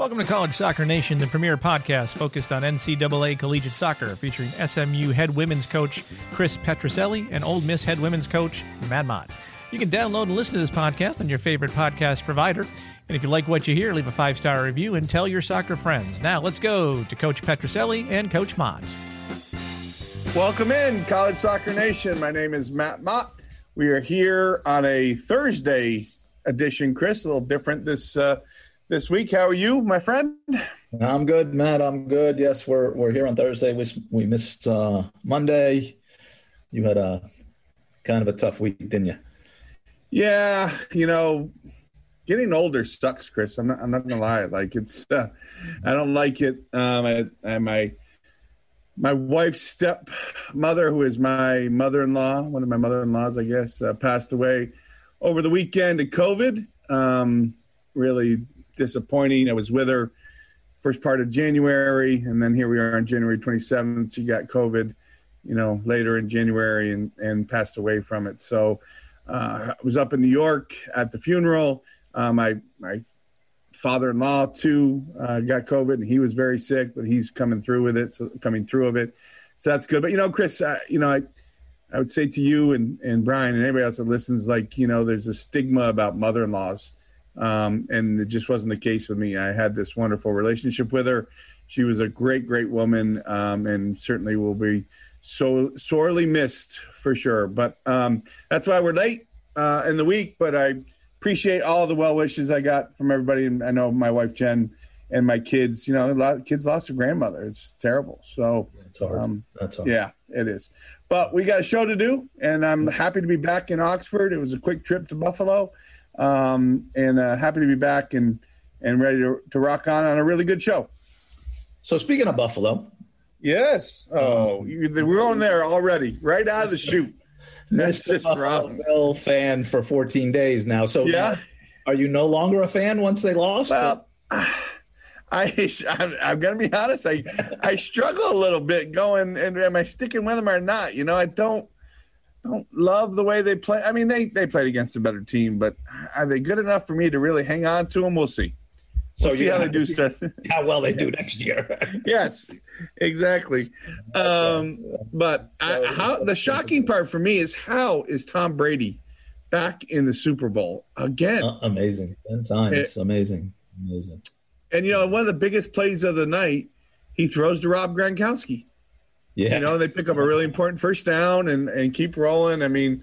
Welcome to College Soccer Nation, the premier podcast focused on NCAA collegiate soccer, featuring SMU head women's coach Chris Petrucelli and Ole Miss head women's coach Matt Mott. You can download and listen to this podcast on your favorite podcast provider. And if you like what you hear, leave a five star review and tell your soccer friends. Now let's go to Coach Petrucelli and Coach Mott. Welcome in, College Soccer Nation. My name is Matt Mott. We are here on a Thursday edition, Chris. A little different this uh, this week. How are you, my friend? I'm good, Matt. I'm good. Yes, we're we're here on Thursday. We we missed uh, Monday. You had a kind of a tough week, didn't you? Yeah, you know, getting older sucks, Chris. I'm not. I'm not gonna lie. Like it's. Uh, I don't like it. Um, I, I, my my wife's stepmother, who is my mother-in-law, one of my mother-in-laws, I guess, uh, passed away over the weekend of COVID. Um, really disappointing. I was with her first part of January, and then here we are on January 27th. She got COVID, you know, later in January and, and passed away from it. So uh, I was up in New York at the funeral. Uh, my my father-in-law too uh, got COVID, and he was very sick, but he's coming through with it. So coming through of it, so that's good. But you know, Chris, you know, I I would say to you and and Brian and anybody else that listens, like you know, there's a stigma about mother-in-laws um, and it just wasn't the case with me. I had this wonderful relationship with her. She was a great, great woman, um, and certainly will be so sorely missed for sure. But um, that's why we're late uh, in the week. But I appreciate all the well wishes I got from everybody. And I know my wife Jen and my kids. You know, a lot of kids lost a grandmother. It's terrible. So that's hard. Um, that's hard. Yeah, it is. But we got a show to do, and I'm happy to be back in Oxford. It was a quick trip to Buffalo um, and uh, happy to be back and and ready to, to rock on on a really good show. So speaking of Buffalo, yes. Oh, you, we're on there already, right out of the chute. That's just wrong. Bill fan for 14 days now. So yeah, are you no longer a fan once they lost? Well, I I'm, I'm gonna be honest. I I struggle a little bit going, and am I sticking with them or not? You know, I don't don't love the way they play. I mean, they they played against a better team, but are they good enough for me to really hang on to them? We'll see. We'll so see how they do. Start. How well they do next year. yes, exactly. Um, but I, how the shocking part for me is how is Tom Brady back in the Super Bowl again? Uh, amazing, ten times, it, amazing, amazing. And you know, one of the biggest plays of the night, he throws to Rob Gronkowski. Yeah. You know, they pick up a really important first down and, and keep rolling. I mean,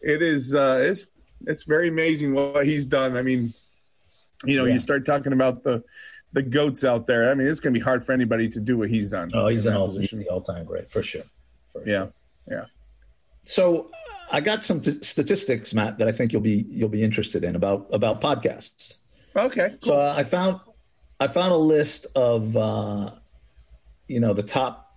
it is uh, it's it's very amazing what he's done. I mean, you know, yeah. you start talking about the the goats out there. I mean, it's going to be hard for anybody to do what he's done. Oh, he's an all, all time great for sure. For yeah, sure. yeah. So I got some t- statistics, Matt, that I think you'll be you'll be interested in about about podcasts. Okay. Cool. So uh, I found I found a list of uh, you know the top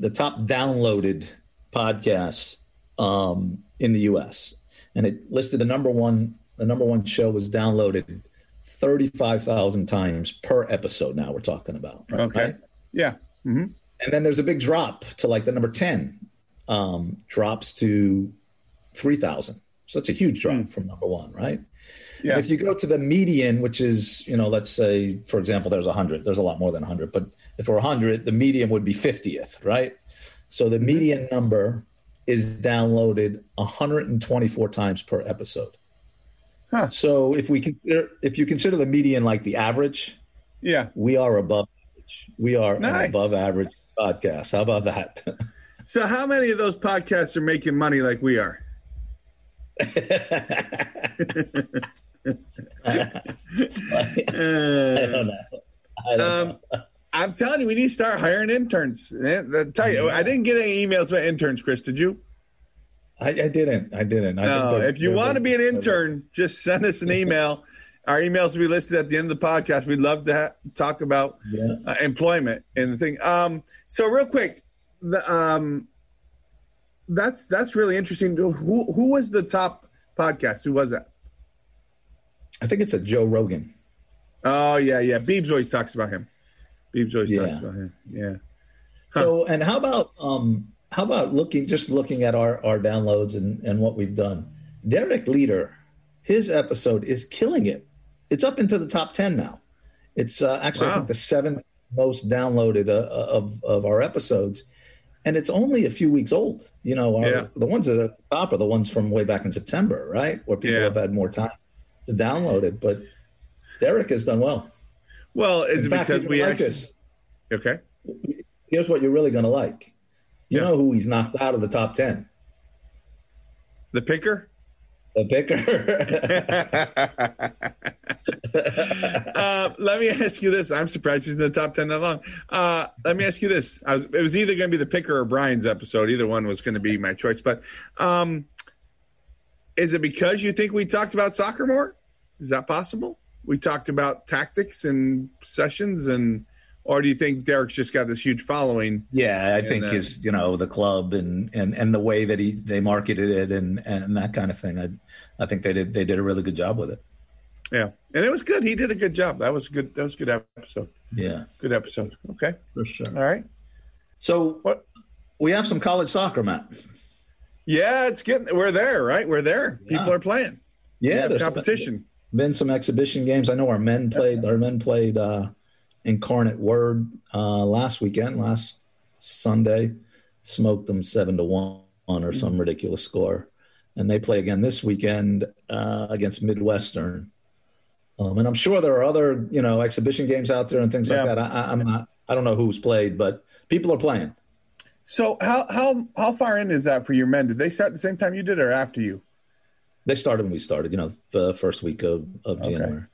the top downloaded podcasts um, in the U.S. and it listed the number one. The number one show was downloaded thirty-five thousand times per episode. Now we're talking about. Right? Okay. Right? Yeah. Mm-hmm. And then there's a big drop to like the number ten um, drops to three thousand. So that's a huge drop mm. from number one, right? Yeah. if you go to the median, which is, you know, let's say, for example, there's 100, there's a lot more than 100, but if we're 100, the median would be 50th, right? So the median number is downloaded 124 times per episode. Huh. So if we consider, if you consider the median like the average, yeah, we are above average. We are nice. above average podcast. How about that? so how many of those podcasts are making money like we are? I don't know. I don't um, know. I'm telling you, we need to start hiring interns. I tell you, I didn't get any emails about interns, Chris. Did you? I, I didn't. I didn't. I no, if you want to be an intern, just send us an email. Our emails will be listed at the end of the podcast. We'd love to ha- talk about yeah. uh, employment and the thing. Um, so, real quick, the, um, that's that's really interesting. Who who was the top podcast? Who was that? I think it's a Joe Rogan. Oh yeah, yeah. Beebs always talks about him. Beebs always yeah. talks about him. Yeah. Huh. So, and how about um, how about looking just looking at our our downloads and and what we've done? Derek Leader, his episode is killing it. It's up into the top ten now. It's uh, actually wow. I think the seventh most downloaded uh, uh, of of our episodes, and it's only a few weeks old. You know, our, yeah. the ones that are at the top are the ones from way back in September, right, where people yeah. have had more time to download it. But Derek has done well. Well, is in it fact, because we like actually? This. Okay. Here's what you're really going to like. You yeah. know who he's knocked out of the top ten? The picker. The picker. uh, let me ask you this. I'm surprised he's in the top 10 that long. Uh, let me ask you this. Was, it was either going to be the picker or Brian's episode. Either one was going to be my choice. But um, is it because you think we talked about soccer more? Is that possible? We talked about tactics and sessions and or do you think Derek's just got this huge following? Yeah, I think uh, his you know the club and and and the way that he they marketed it and and that kind of thing. I I think they did they did a really good job with it. Yeah, and it was good. He did a good job. That was good. That was a good episode. Yeah, good episode. Okay, for sure. All right. So what we have some college soccer, Matt. Yeah, it's getting. We're there, right? We're there. Yeah. People are playing. Yeah, there's competition. Been some exhibition games. I know our men played. Our men played. uh Incarnate Word uh, last weekend, last Sunday, smoked them seven to one or some ridiculous score, and they play again this weekend uh, against Midwestern. Um, and I'm sure there are other you know exhibition games out there and things yeah. like that. I, I'm not. I don't know who's played, but people are playing. So how how how far in is that for your men? Did they start the same time you did, or after you? They started when we started. You know, the first week of, of okay. January.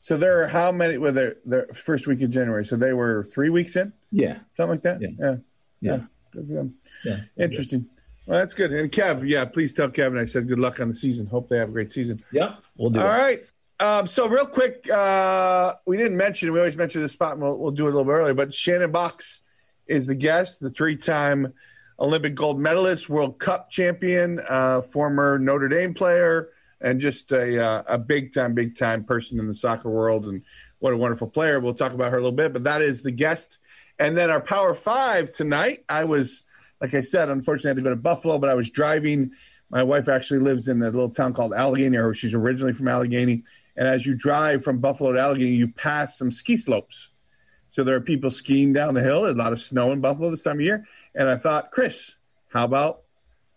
So there are how many? Were there the first week of January? So they were three weeks in. Yeah, something like that. Yeah, yeah, yeah. yeah. Good for. Yeah, interesting. Well, that's good. And Kev, yeah, please tell Kevin I said good luck on the season. Hope they have a great season. Yeah, we'll do. All it. right. Um, so real quick, uh, we didn't mention. We always mention this spot. And we'll, we'll do it a little bit earlier. But Shannon Boxx is the guest, the three-time Olympic gold medalist, World Cup champion, uh, former Notre Dame player, and just a uh, a big time, big time person in the soccer world. And what a wonderful player. We'll talk about her a little bit, but that is the guest. And then our Power Five tonight. I was, like I said, unfortunately, I had to go to Buffalo, but I was driving. My wife actually lives in a little town called Allegany, or she's originally from Allegany. And as you drive from Buffalo to Allegany, you pass some ski slopes. So there are people skiing down the hill. There's a lot of snow in Buffalo this time of year. And I thought, Chris, how about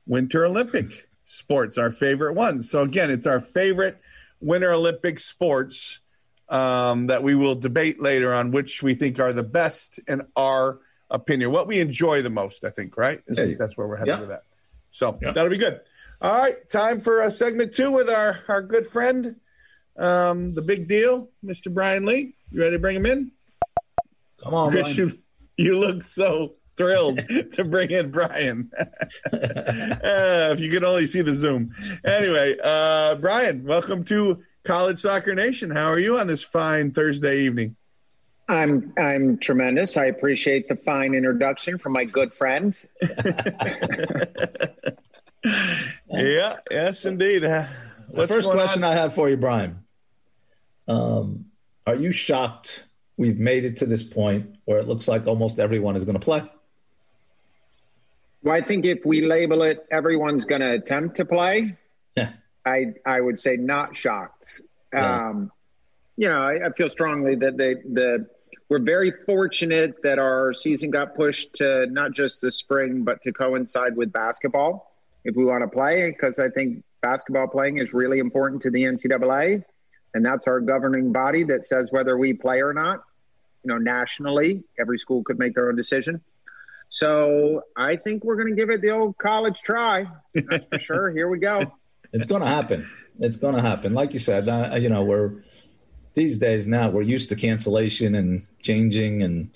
Winter Olympic sports, our favorite ones? So again, it's our favorite Winter Olympic sports um, that we will debate later on which we think are the best in our opinion, what we enjoy the most. I think, right? I think that's where we're headed yeah. with that. So yeah. that'll be good. All right, time for a segment two with our our good friend, um, the big deal, Mr. Brian Lee. You ready to bring him in? Come on, Chris. You, you look so thrilled to bring in Brian. uh, if you could only see the Zoom. Anyway, uh, Brian, welcome to College Soccer Nation. How are you on this fine Thursday evening? I'm I'm tremendous. I appreciate the fine introduction from my good friend. yeah, yes, indeed. Uh, the first question on? I have for you, Brian. Um, are you shocked we've made it to this point where it looks like almost everyone is going to play? Well, I think if we label it, everyone's going to attempt to play. Yeah. I I would say not shocked. Yeah. Um, you know, I, I, feel strongly that they the we're very fortunate that our season got pushed to not just the spring, but to coincide with basketball if we want to play, because I think basketball playing is really important to the NCAA, and that's our governing body that says whether we play or not. You know, nationally, every school could make their own decision. So I think we're going to give it the old college try. That's for sure. Here we go. It's going to happen. It's going to happen. Like you said, uh, you know, we're these days now we're used to cancellation and changing and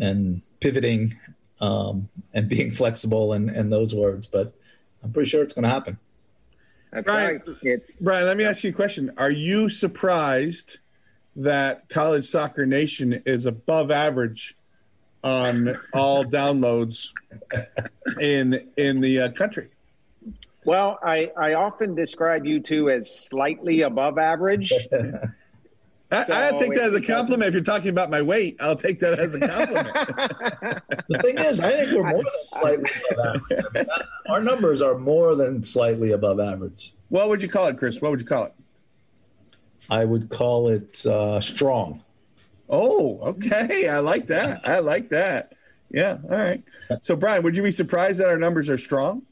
and pivoting um, and being flexible and, and those words. But I'm pretty sure it's going to happen. That's Brian, right. It's, Brian, let me ask you a question. Are you surprised that College Soccer Nation is above average on all downloads in in the uh, country? Well, I, I often describe you two as slightly above average. I, so I take that as a compliment. If you're talking about my weight, I'll take that as a compliment. the thing is, I think we're more than slightly above average. Our numbers are more than slightly above average. What would you call it, Chris? What would you call it? I would call it uh, strong. Oh, okay. I like that. I like that. Yeah. All right. So, Brian, would you be surprised that our numbers are strong?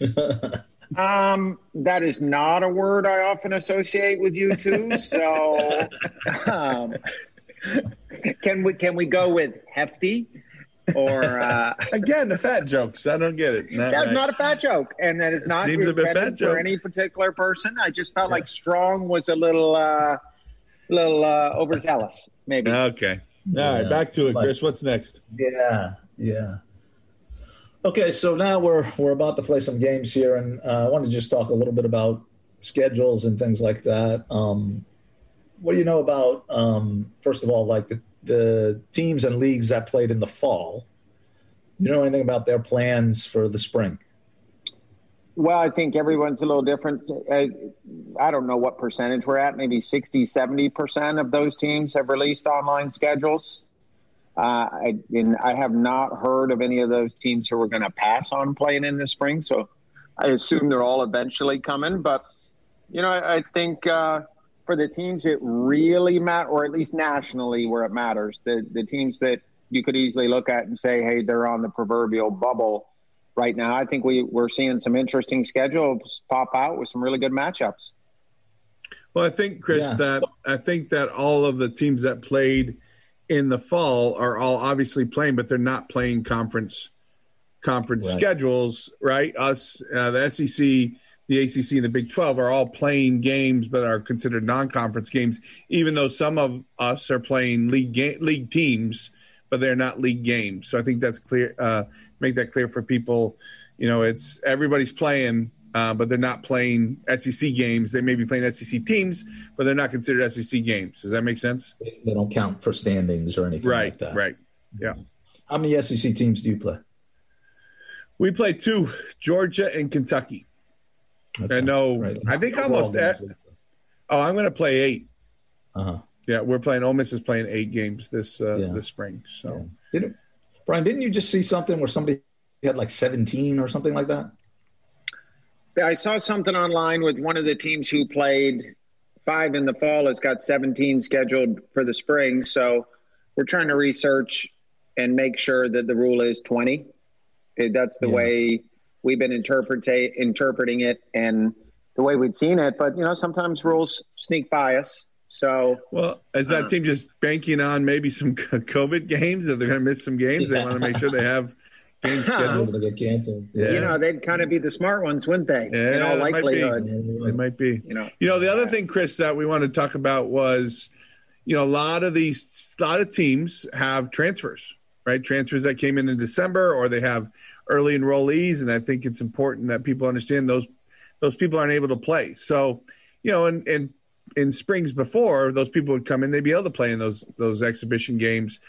um, that is not a word I often associate with you two. So, um, can we can we go with hefty? Or uh, again, the fat jokes. I don't get it. Not that's right. not a fat joke, and that is not Seems intended for any particular person. I just felt yeah. like strong was a little, uh, little uh, overzealous, maybe. Okay. All yeah. right, back to it, Chris. What's next? Yeah, yeah. Okay, so now we're we're about to play some games here, and uh, I want to just talk a little bit about schedules and things like that. Um, what do you know about um, first of all, like the, the teams and leagues that played in the fall? You know anything about their plans for the spring? Well, I think everyone's a little different. I, I, don't know what percentage we're at, maybe 60, 70% of those teams have released online schedules. Uh, I, and I have not heard of any of those teams who are going to pass on playing in the spring. So I assume they're all eventually coming. But, you know, I, I think uh, for the teams that really matter, or at least nationally where it matters, the, the teams that you could easily look at and say, hey, they're on the proverbial bubble right now. I think we, we're seeing some interesting schedules pop out with some really good matchups. Well, I think, Chris, yeah. that I think that all of the teams that played in the fall are all obviously playing, but they're not playing conference conference right. schedules, right? Us, uh, the SEC, the ACC, and the Big Twelve are all playing games, but are considered non-conference games. Even though some of us are playing league ga- league teams, but they're not league games. So I think that's clear. Uh, make that clear for people. You know, it's everybody's playing, uh, but they're not playing SEC games. They may be playing SEC teams, but they're not considered SEC games. Does that make sense? They don't count for standings or anything right, like that. Right. Yeah. How many SEC teams do you play? We play two, Georgia and Kentucky. Okay. I know. Right. I think almost. At, oh, I'm going to play eight. Uh huh. Yeah, we're playing. Ole Miss is playing eight games this uh, yeah. this spring. So. Yeah. Brian, didn't you just see something where somebody had like 17 or something like that? I saw something online with one of the teams who played five in the fall has got 17 scheduled for the spring. So we're trying to research and make sure that the rule is 20. That's the yeah. way we've been interpreting interpreting it and the way we'd seen it. But you know, sometimes rules sneak bias. So, well, is that uh, team just banking on maybe some COVID games? That they're going to miss some games? Yeah. They want to make sure they have games scheduled to get canceled. Yeah. You know, they'd kind of be the smart ones, wouldn't they? Yeah, in all likelihood, might it might be. You know, you know, the other thing, Chris, that we want to talk about was, you know, a lot of these, a lot of teams have transfers, right? Transfers that came in in December, or they have early enrollees, and I think it's important that people understand those those people aren't able to play. So, you know, and and in springs before, those people would come in, they'd be able to play in those those exhibition games.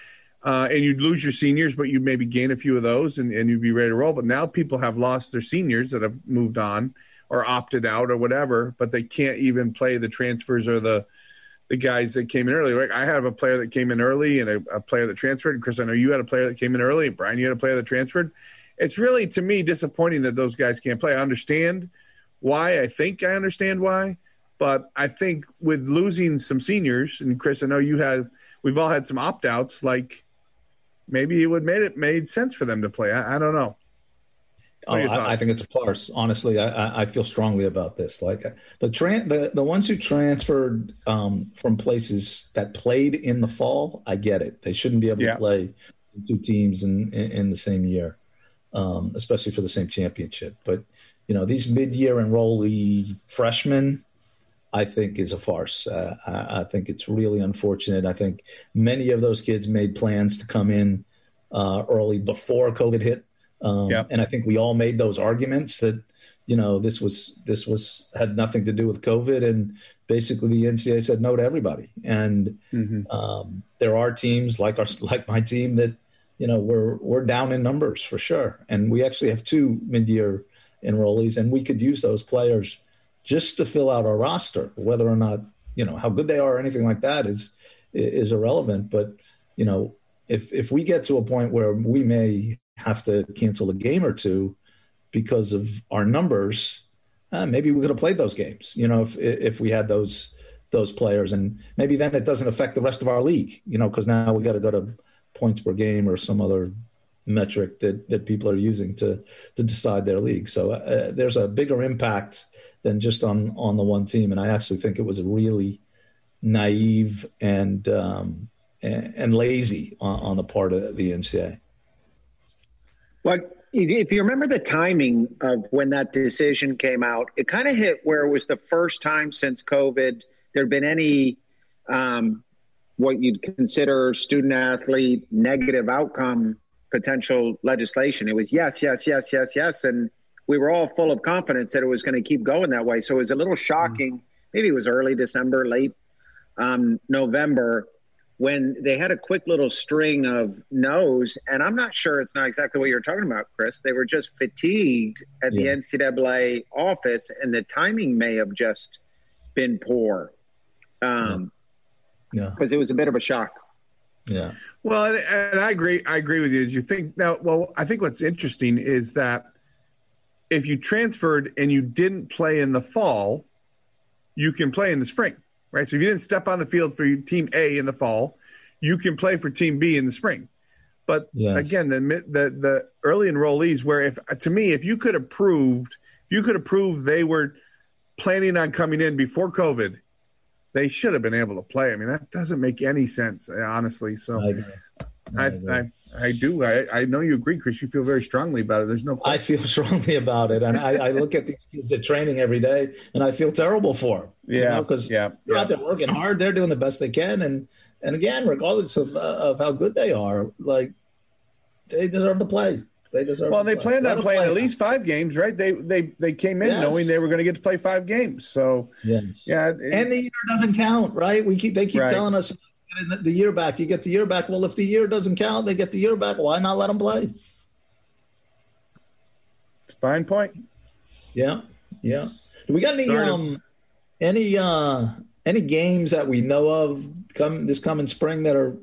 Uh, and you'd lose your seniors, but you'd maybe gain a few of those and, and you'd be ready to roll. But now people have lost their seniors that have moved on or opted out or whatever, but they can't even play the transfers or the the guys that came in early. Like I have a player that came in early and a, a player that transferred. And Chris, I know you had a player that came in early, Brian, you had a player that transferred. It's really to me disappointing that those guys can't play. I understand why. I think I understand why but I think with losing some seniors, and Chris, I know you had, we've all had some opt outs. Like maybe it would made it made sense for them to play. I, I don't know. Oh, I, I, think it's a farce. Honestly, I, I, feel strongly about this. Like the tran- the the ones who transferred um, from places that played in the fall, I get it. They shouldn't be able yeah. to play two teams in, in, in the same year, um, especially for the same championship. But you know, these mid year enrollee freshmen, I think is a farce. Uh, I, I, think it's really unfortunate. I think many of those kids made plans to come in uh, early before COVID hit, um, yep. and I think we all made those arguments that you know this was this was had nothing to do with COVID, and basically the NCAA said no to everybody. And mm-hmm. um, there are teams like our like my team that you know we're we're down in numbers for sure, and we actually have two mid year enrollees, and we could use those players just to fill out our roster. Whether or not you know how good they are or anything like that is is irrelevant. But you know, if if we get to a point where we may have to cancel a game or two because of our numbers, uh, maybe we could have played those games. You know, if if we had those those players, and maybe then it doesn't affect the rest of our league, you know, because now we got to go to points per game or some other metric that that people are using to to decide their league. So uh, there's a bigger impact than just on on the one team, and I actually think it was really naive and um, and, and lazy on, on the part of the NCAA. But if you remember the timing of when that decision came out, it kind of hit where it was the first time since COVID there had been any um, what you'd consider student athlete negative outcome potential legislation. It was yes, yes, yes, yes, yes, and we were all full of confidence that it was going to keep going that way. So it was a little shocking. Mm-hmm. Maybe it was early December, late um, November when they had a quick little string of no's, and I'm not sure it's not exactly what you're talking about, Chris. They were just fatigued at yeah. the NCAA office, and the timing may have just been poor. Um, yeah, because it was a bit of a shock. Yeah. Well, and, and I agree. I agree with you. As you think now, well, I think what's interesting is that if you transferred and you didn't play in the fall, you can play in the spring right? So if you didn't step on the field for team A in the fall, you can play for team B in the spring. But yes. again, the, the the early enrollees, where if to me, if you could have proved, if you could have proved they were planning on coming in before COVID, they should have been able to play. I mean, that doesn't make any sense, honestly. So I, I, I, do. I, I know you agree, Chris. You feel very strongly about it. There's no. Question. I feel strongly about it, and I, I, look at these kids at training every day, and I feel terrible for them. Yeah, because you know, yeah, they're yeah. out there working hard. They're doing the best they can, and and again, regardless of uh, of how good they are, like they deserve to play. They deserve. Well, they play. planned on playing play at least five games, right? They they they came in yes. knowing they were going to get to play five games. So yes. yeah, and the year doesn't count, right? We keep they keep right. telling us the year back. You get the year back. Well, if the year doesn't count, they get the year back. Why not let them play? Fine point. Yeah, yeah. Do we got any um any uh any games that we know of come this coming spring that are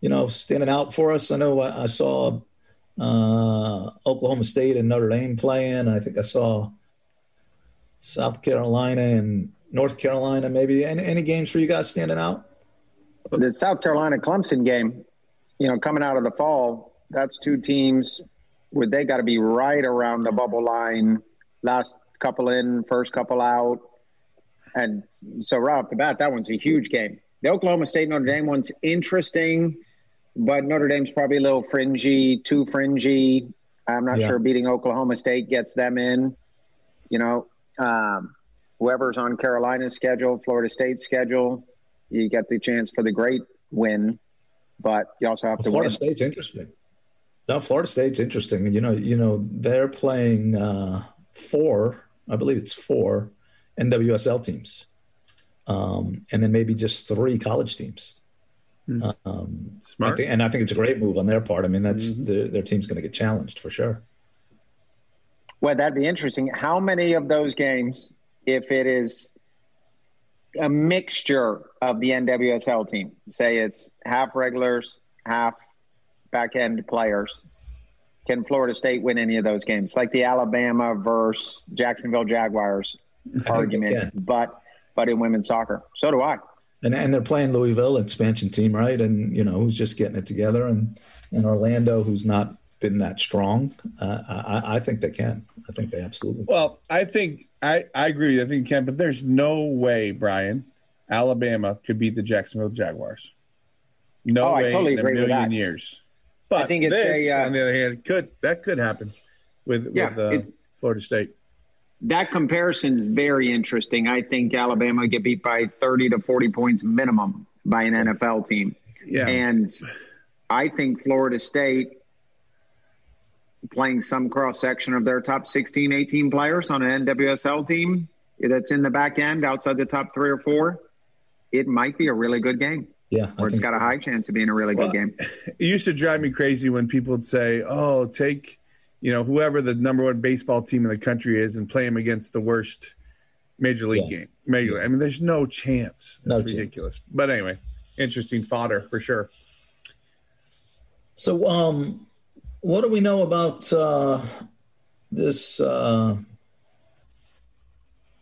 you know standing out for us? I know I, I saw uh, Oklahoma State and Notre Dame playing. I think I saw South Carolina and North Carolina. Maybe any, any games for you guys standing out? The South Carolina Clemson game, you know, coming out of the fall, that's two teams where they got to be right around the bubble line, last couple in, first couple out. And so right off the bat, that one's a huge game. The Oklahoma State Notre Dame one's interesting, but Notre Dame's probably a little fringy, too fringy. I'm not yeah. sure beating Oklahoma State gets them in. You know, um, whoever's on Carolina's schedule, Florida State's schedule, you get the chance for the great win, but you also have well, to. Florida win. State's interesting. No, Florida State's interesting. You know, you know they're playing uh, four, I believe it's four NWSL teams, um, and then maybe just three college teams. Mm-hmm. Um, Smart, I think, and I think it's a great move on their part. I mean, that's mm-hmm. the, their team's going to get challenged for sure. Well, that'd be interesting. How many of those games, if it is a mixture of the NWSL team. Say it's half regulars, half back end players. Can Florida State win any of those games? Like the Alabama versus Jacksonville Jaguars argument, but but in women's soccer. So do I. And and they're playing Louisville expansion team, right? And you know who's just getting it together, and and Orlando, who's not been that strong. Uh, I, I, think they can. I think they absolutely. Well, I think I, I agree. I think can, but there's no way, Brian, Alabama could beat the Jacksonville Jaguars. No oh, way I totally in a million years. But I think it's this, a, uh, on the other hand, could that could happen with yeah, with uh, Florida State. That comparison is very interesting. I think Alabama get beat by 30 to 40 points minimum by an NFL team. Yeah. And I think Florida State playing some cross section of their top 16, 18 players on an NWSL team that's in the back end outside the top three or four, it might be a really good game. Yeah. Or it's got a high chance of being a really well, good game. It used to drive me crazy when people would say, oh, take, you know, whoever the number one baseball team in the country is and play them against the worst major league yeah. game. Major, I mean, there's no chance. That's no ridiculous. Chance. But anyway, interesting fodder for sure. So, um, what do we know about uh, this uh,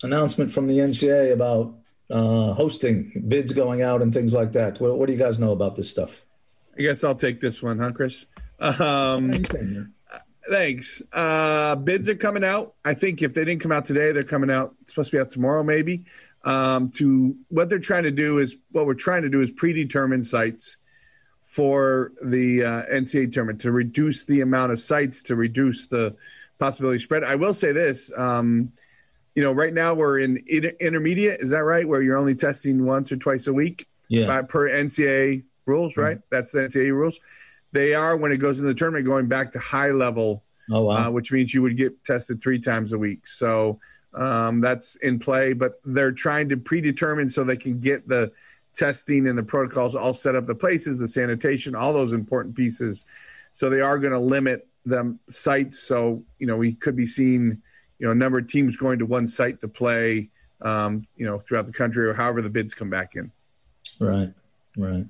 announcement from the NCA about uh, hosting, bids going out, and things like that. What, what, do you guys know about this stuff? I guess I'll take this one, huh, Chris? Um, thanks. Uh, bids are coming out. I think if they didn't come out today, they're coming out. It's supposed to be out tomorrow, maybe. Um, to what they're trying to do is what we're trying to do is predetermine sites for the uh, NCAA tournament to reduce the amount of sites to reduce the possibility spread. I will say this. Um, you know, right now we're in intermediate. Is that right? Where you're only testing once or twice a week, yeah, by, per NCAA rules, right? Mm-hmm. That's the NCAA rules. They are when it goes into the tournament going back to high level, oh, wow. uh, which means you would get tested three times a week. So um, that's in play, but they're trying to predetermine so they can get the testing and the protocols all set up, the places, the sanitation, all those important pieces. So they are going to limit them sites. So you know we could be seeing you know a number of teams going to one site to play um, you know throughout the country or however the bids come back in right right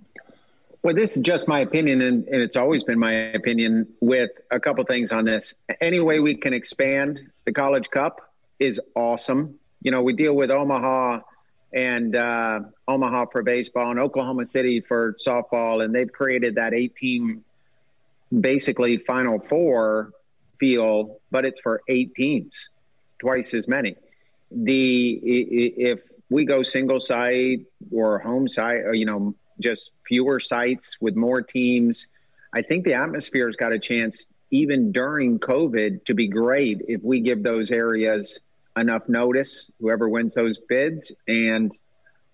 well this is just my opinion and, and it's always been my opinion with a couple things on this any way we can expand the college cup is awesome you know we deal with omaha and uh, omaha for baseball and oklahoma city for softball and they've created that 18 basically final four feel but it's for eight teams twice as many. The if we go single site or home site, or you know, just fewer sites with more teams, I think the atmosphere's got a chance, even during COVID, to be great if we give those areas enough notice. Whoever wins those bids, and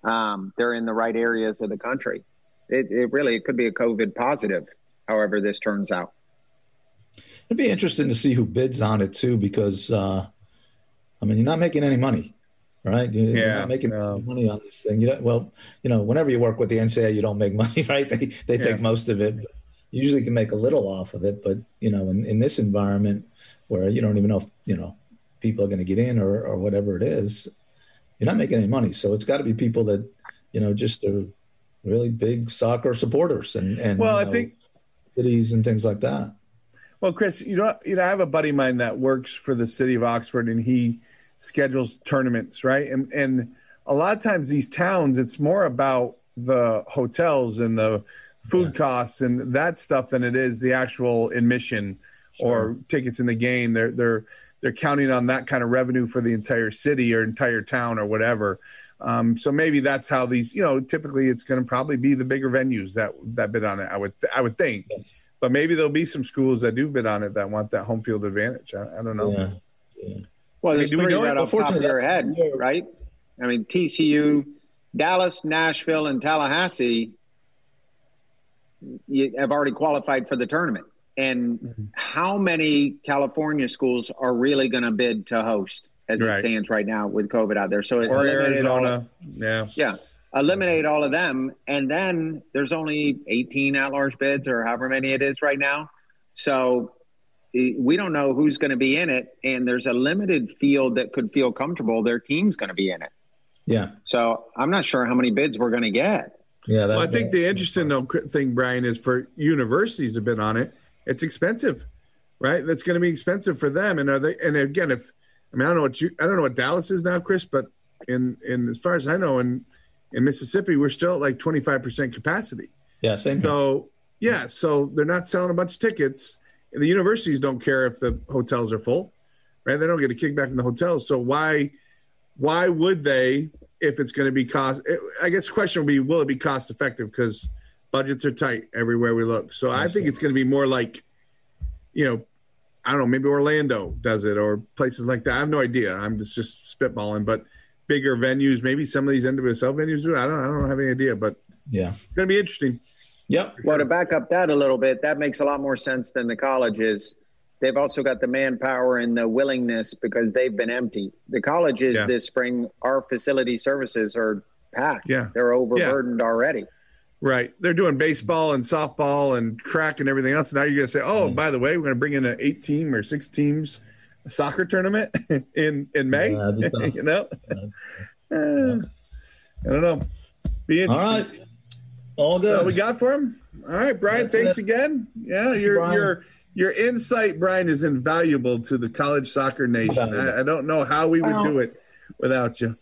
um, they're in the right areas of the country. It, it really it could be a COVID positive. However, this turns out. It'd be interesting to see who bids on it too, because uh, I mean, you're not making any money, right? You're, yeah, not making no. money on this thing. You well, you know, whenever you work with the NCAA, you don't make money, right? They they yeah. take most of it. You usually can make a little off of it, but you know, in, in this environment where you don't even know if you know people are going to get in or or whatever it is, you're not making any money. So it's got to be people that you know just are really big soccer supporters and and well, I know, think cities and things like that. Well, Chris, you know, you know, I have a buddy of mine that works for the city of Oxford, and he schedules tournaments, right? And and a lot of times these towns, it's more about the hotels and the food yeah. costs and that stuff than it is the actual admission sure. or tickets in the game. They're they're they're counting on that kind of revenue for the entire city or entire town or whatever. Um, so maybe that's how these, you know, typically it's going to probably be the bigger venues that that bid on it. I would I would think, but maybe there'll be some schools that do bid on it that want that home field advantage. I, I don't know. Yeah. Yeah. Well, there's I mean, three right off the top of your head, right? I mean, TCU, Dallas, Nashville, and Tallahassee have already qualified for the tournament. And mm-hmm. how many California schools are really going to bid to host as right. it stands right now with COVID out there? So or Arizona, yeah, yeah, eliminate all of them, and then there's only 18 at-large bids or however many it is right now. So we don't know who's going to be in it, and there's a limited field that could feel comfortable. Their team's going to be in it. Yeah. So I'm not sure how many bids we're going to get. Yeah. Well, I think the interesting though thing, Brian, is for universities to bid on it. It's expensive, right? That's going to be expensive for them. And are they? And again, if I mean, I don't know what you, I don't know what Dallas is now, Chris, but in in as far as I know, in in Mississippi, we're still at like 25 percent capacity. Yeah. Same. So here. yeah, so they're not selling a bunch of tickets And the universities don't care if the hotels are full, right? They don't get a kickback from the hotels. So why why would they if it's going to be cost? I guess the question would be, will it be cost effective? Because budgets are tight everywhere we look. So I think it's going to be more like, you know, I don't know, maybe Orlando does it or places like that. I have no idea. I'm just just spitballing, but bigger venues, maybe some of these NWSL venues do. I don't I don't have any idea, but yeah, it's going to be interesting. Yep. Well, to back up that a little bit, that makes a lot more sense than the colleges. They've also got the manpower and the willingness because they've been empty. The colleges yeah. this spring, our facility services are packed. Yeah. They're overburdened yeah. already. Right. They're doing baseball and softball and track and everything else. Now you're going to say, oh, mm by the way, we're going to bring in an eight team or six teams soccer tournament in, in May. you know? Uh, I don't know. Be interesting. All right. All good. What we got for him? All right, Brian. That's thanks it. again. Yeah, your Brian. your your insight, Brian, is invaluable to the college soccer nation. I, I, don't know how we would do it without you.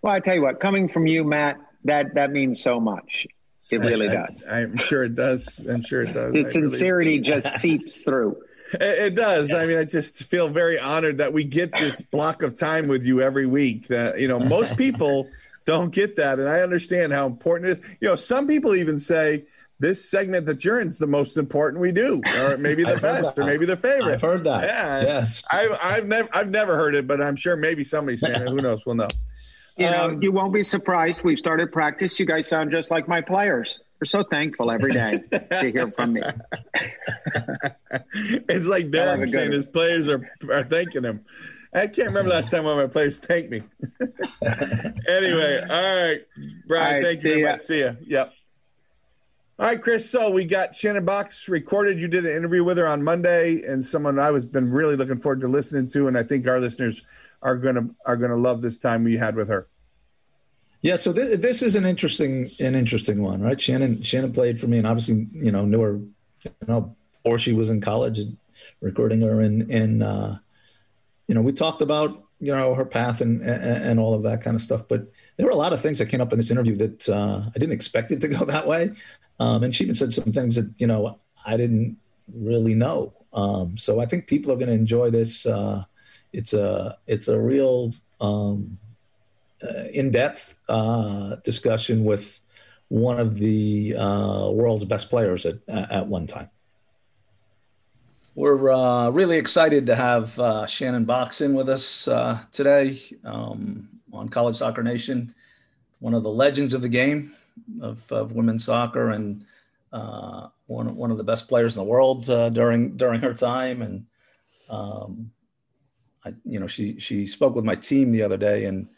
Well, I tell you what, coming from you, Matt, that that means so much. It really I, does. I, am sure it does. I'm sure it does. The sincerity really... just seeps through. It, it does. Yeah. I mean, I just feel very honored that we get this block of time with you every week. That you know, most people don't get that, and I understand how important it is. You know, some people even say this segment that you're in is the most important we do, or maybe the best, or maybe the favorite. I've heard that. Yeah. Yes. I've, I've never I've never heard it, but I'm sure maybe somebody's saying it. Who knows? We'll know. You know, um, you won't be surprised. We've started practice. You guys sound just like my players. We're so thankful every day to hear from me. it's like Derek saying his players are, are thanking him. I can't remember last time one of my players thanked me. anyway, all right, Brian, all right, thank you very ya. much. See ya. Yep. All right, Chris. So we got Shannon Boxx recorded. You did an interview with her on Monday, and someone I was been really looking forward to listening to, and I think our listeners are gonna are gonna love this time we had with her. Yeah, so th- this is an interesting an interesting one, right? Shannon Shannon played for me, and obviously, you know, knew her, you know, before she was in college, recording her, and and uh, you know, we talked about you know her path and, and, and all of that kind of stuff. But there were a lot of things that came up in this interview that uh, I didn't expect it to go that way, um, and she even said some things that you know I didn't really know. Um, so I think people are going to enjoy this. Uh, it's a it's a real um, uh, in-depth uh, discussion with one of the uh, world's best players at at one time. We're uh, really excited to have uh, Shannon Boxx in with us uh, today um, on College Soccer Nation, one of the legends of the game of, of women's soccer and one one of the best players in the world during during her time and. Um, I, you know, she she spoke with my team the other day, and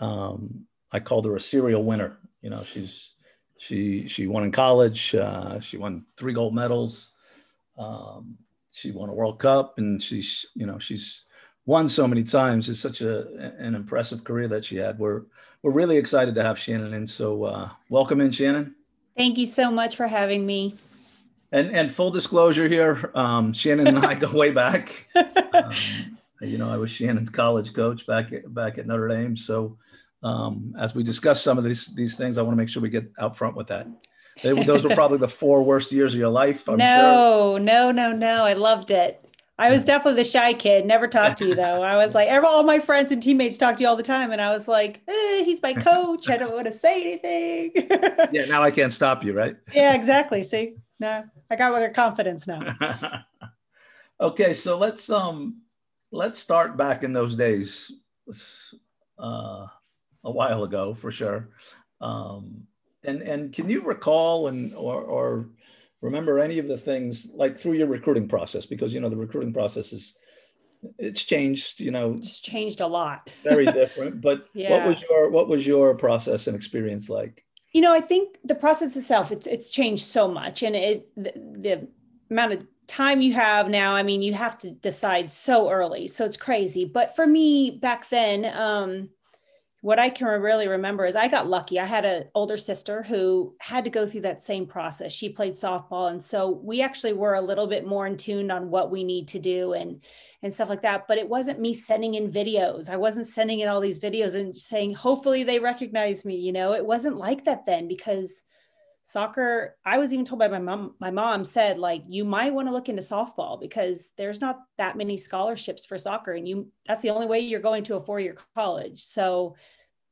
um, I called her a serial winner. You know, she's she she won in college. Uh, she won three gold medals. Um, she won a World Cup, and she's you know she's won so many times. It's such a an impressive career that she had. We're we're really excited to have Shannon in. So uh, welcome in, Shannon. Thank you so much for having me. And and full disclosure here, um, Shannon and I go way back. Um, you know, I was Shannon's college coach back at, back at Notre Dame. So um, as we discuss some of these these things, I want to make sure we get out front with that. They, those were probably the four worst years of your life. I'm no, sure. no, no, no. I loved it. I was definitely the shy kid. Never talked to you though. I was like, all my friends and teammates talk to you all the time, and I was like, eh, he's my coach. I don't want to say anything. yeah, now I can't stop you, right? yeah, exactly. See, no, I got with her confidence now. okay, so let's um let's start back in those days, uh, a while ago for sure. Um, and and can you recall and or, or remember any of the things like through your recruiting process? Because you know the recruiting process is it's changed. You know, it's changed a lot. very different. But yeah. what was your what was your process and experience like? You know, I think the process itself it's it's changed so much, and it the, the amount of time you have now i mean you have to decide so early. So it's crazy. But for me back then um, what i can really remember is i got lucky. I had an older sister who had to go through that same process. She played softball. And so we actually were a little bit more in tune on what we need to do and and stuff like that. But it wasn't me sending in videos. I wasn't sending in all these videos and saying hopefully they recognize me you know? It wasn't like that then because soccer i was even told by my mom my mom said like you might want to look into softball because there's not that many scholarships for soccer and you that's the only way you're going to a four-year college. So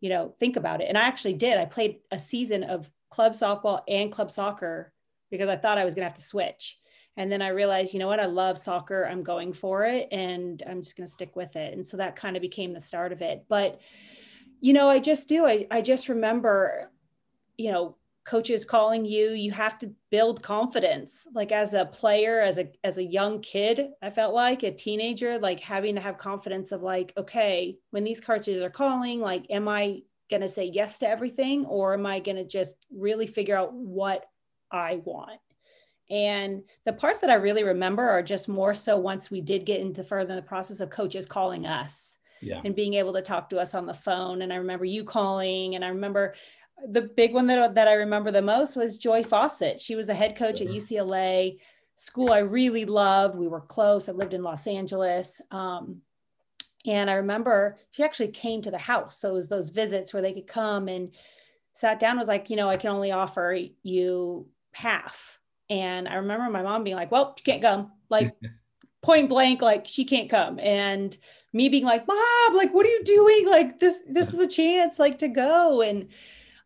you know think about it. And i actually did. I played a season of club softball and club soccer because i thought i was going to have to switch. And then i realized you know what? I love soccer. I'm going for it and i'm just going to stick with it. And so that kind of became the start of it. But you know i just do. I, I just remember you know coaches calling you you have to build confidence. Like as a player as a as a young kid i felt like a teenager like having to have confidence of like okay when these coaches are calling like am i going to say yes to everything or am i going to just really figure out what i want? And the parts that i really remember are just more so once we did get into further in the process of coaches calling us yeah. and being able to talk to us on the phone. And i remember you calling and i remember the big one that, that I remember the most was Joy Fawcett. She was the head coach at UCLA, school I really loved. We were close. I lived in Los Angeles. Um, And I remember she actually came to the house. So it was those visits where they could come and sat down, was like, you know, I can only offer you half. And I remember my mom being like, well, she can't come. Like point blank, like she can't come. And me being like, Mom, like, what are you doing? Like this, this is a chance like to go. And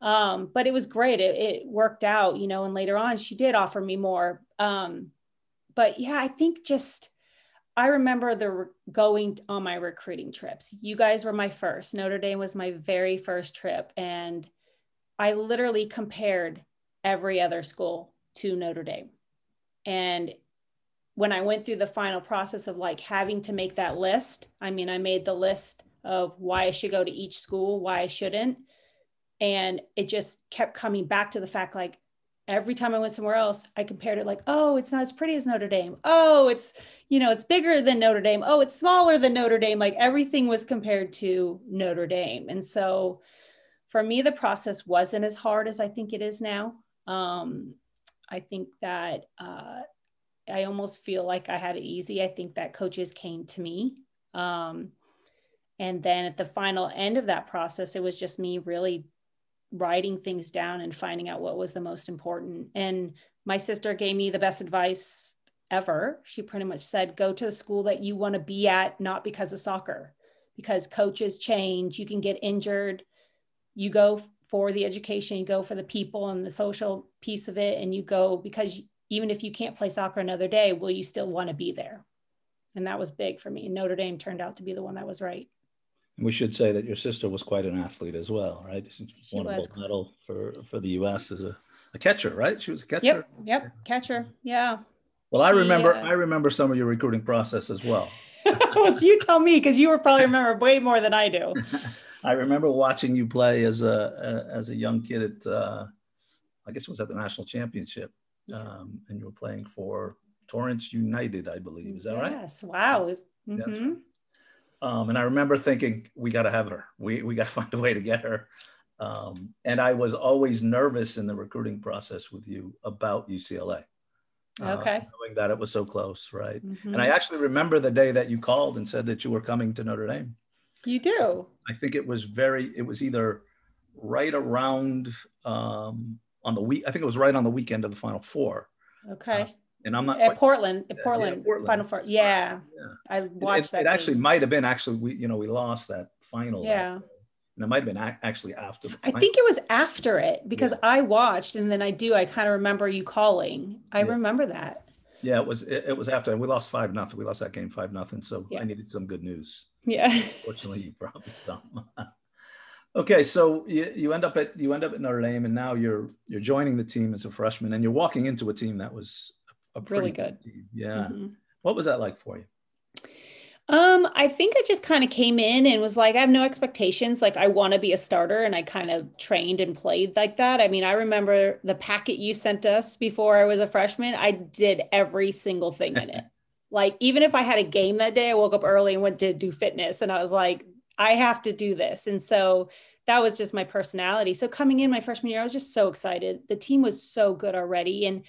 um, but it was great. It, it worked out, you know, and later on she did offer me more. Um, but yeah, I think just I remember the going on my recruiting trips. You guys were my first. Notre Dame was my very first trip, and I literally compared every other school to Notre Dame. And when I went through the final process of like having to make that list, I mean, I made the list of why I should go to each school, why I shouldn't. And it just kept coming back to the fact like every time I went somewhere else, I compared it like, oh, it's not as pretty as Notre Dame. Oh, it's, you know, it's bigger than Notre Dame. Oh, it's smaller than Notre Dame. Like everything was compared to Notre Dame. And so for me, the process wasn't as hard as I think it is now. Um, I think that uh, I almost feel like I had it easy. I think that coaches came to me. Um, and then at the final end of that process, it was just me really writing things down and finding out what was the most important. And my sister gave me the best advice ever. She pretty much said, go to the school that you want to be at, not because of soccer, because coaches change, you can get injured. You go for the education, you go for the people and the social piece of it, and you go because even if you can't play soccer another day, will you still want to be there? And that was big for me. Notre Dame turned out to be the one that was right. And we should say that your sister was quite an athlete as well, right? She won a gold medal for for the U.S. as a, a catcher, right? She was a catcher. Yep, yep, catcher. Yeah. Well, I remember uh, I remember some of your recruiting process as well. you tell me because you were probably remember way more than I do. I remember watching you play as a, a as a young kid at uh, I guess it was at the national championship, um, and you were playing for Torrance United, I believe. Is that yes. right? Yes. Wow. Mm-hmm. Um, and I remember thinking, we got to have her. We, we got to find a way to get her. Um, and I was always nervous in the recruiting process with you about UCLA. Uh, okay. knowing that it was so close, right? Mm-hmm. And I actually remember the day that you called and said that you were coming to Notre Dame. You do. I think it was very. It was either right around um, on the week. I think it was right on the weekend of the Final Four. Okay. Uh, and I'm not at Portland, at Portland, yeah, Portland, Final Four. Yeah, yeah. I watched it, that. It, actually might have been actually we you know we lost that final. Yeah. And it might have been actually after. I think it was after it because yeah. I watched and then I do. I kind of remember you calling. I remember that. Yeah, it was. It, it, was after we lost five nothing. We lost that game five nothing. So I needed some good news. Yeah. Fortunately, you brought me some. okay, so you, you end up at you end up at Notre Dame, and now you're you're joining the team as a freshman, and you're walking into a team that was really good. Team. Yeah. Mm-hmm. What was that like for you? Um, I think I just kind of came in and was like, I have no expectations. Like, I want to be a starter. And I kind of trained and played like that. I mean, I remember the packet you sent us before I was a freshman. I did every single thing in it. like, even if I had a game that day, I woke up early and went to do fitness. And I was like, I have to do this. And so that was just my personality. So coming in my freshman year, I was just so excited. The team was so good already. And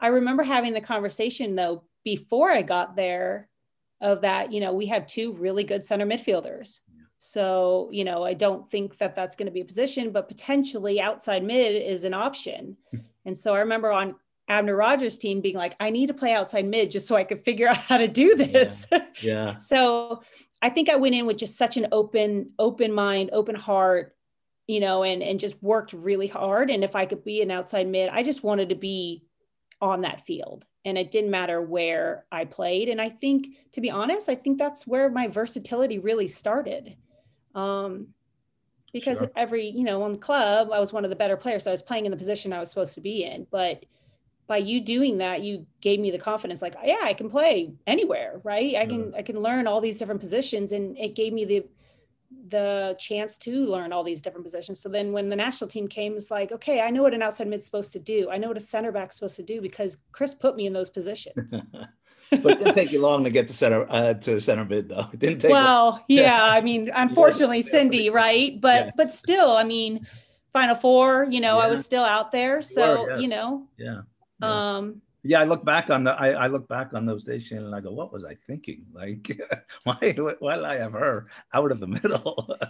I remember having the conversation though before I got there of that, you know, we have two really good center midfielders. So, you know, I don't think that that's going to be a position, but potentially outside mid is an option. Hmm. and so I remember on Abner Rogers' team being like, I need to play outside mid just so I could figure out how to do this. Yeah. yeah. so I think I went in with just such an open, open mind, open heart, you know, and and just worked really hard. And if I could be an outside mid, I just wanted to be on that field and it didn't matter where I played. And I think, to be honest, I think that's where my versatility really started. Um, because sure. every, you know, on the club, I was one of the better players. So I was playing in the position I was supposed to be in. But by you doing that, you gave me the confidence, like, yeah, I can play anywhere, right? I can, I can learn all these different positions. And it gave me the the chance to learn all these different positions. So then when the national team came, it's like, okay, I know what an outside mid's supposed to do. I know what a center back's supposed to do because Chris put me in those positions. but it didn't take you long to get to center uh, to center mid though. It didn't take Well, yeah, I mean, unfortunately Cindy, right? But yeah. but still, I mean, final four, you know, yeah. I was still out there. So, were, yes. you know. Yeah. yeah. Um yeah, I look back on the I, I look back on those days, Shannon, and I go, "What was I thinking? Like, why why did I have her out of the middle?"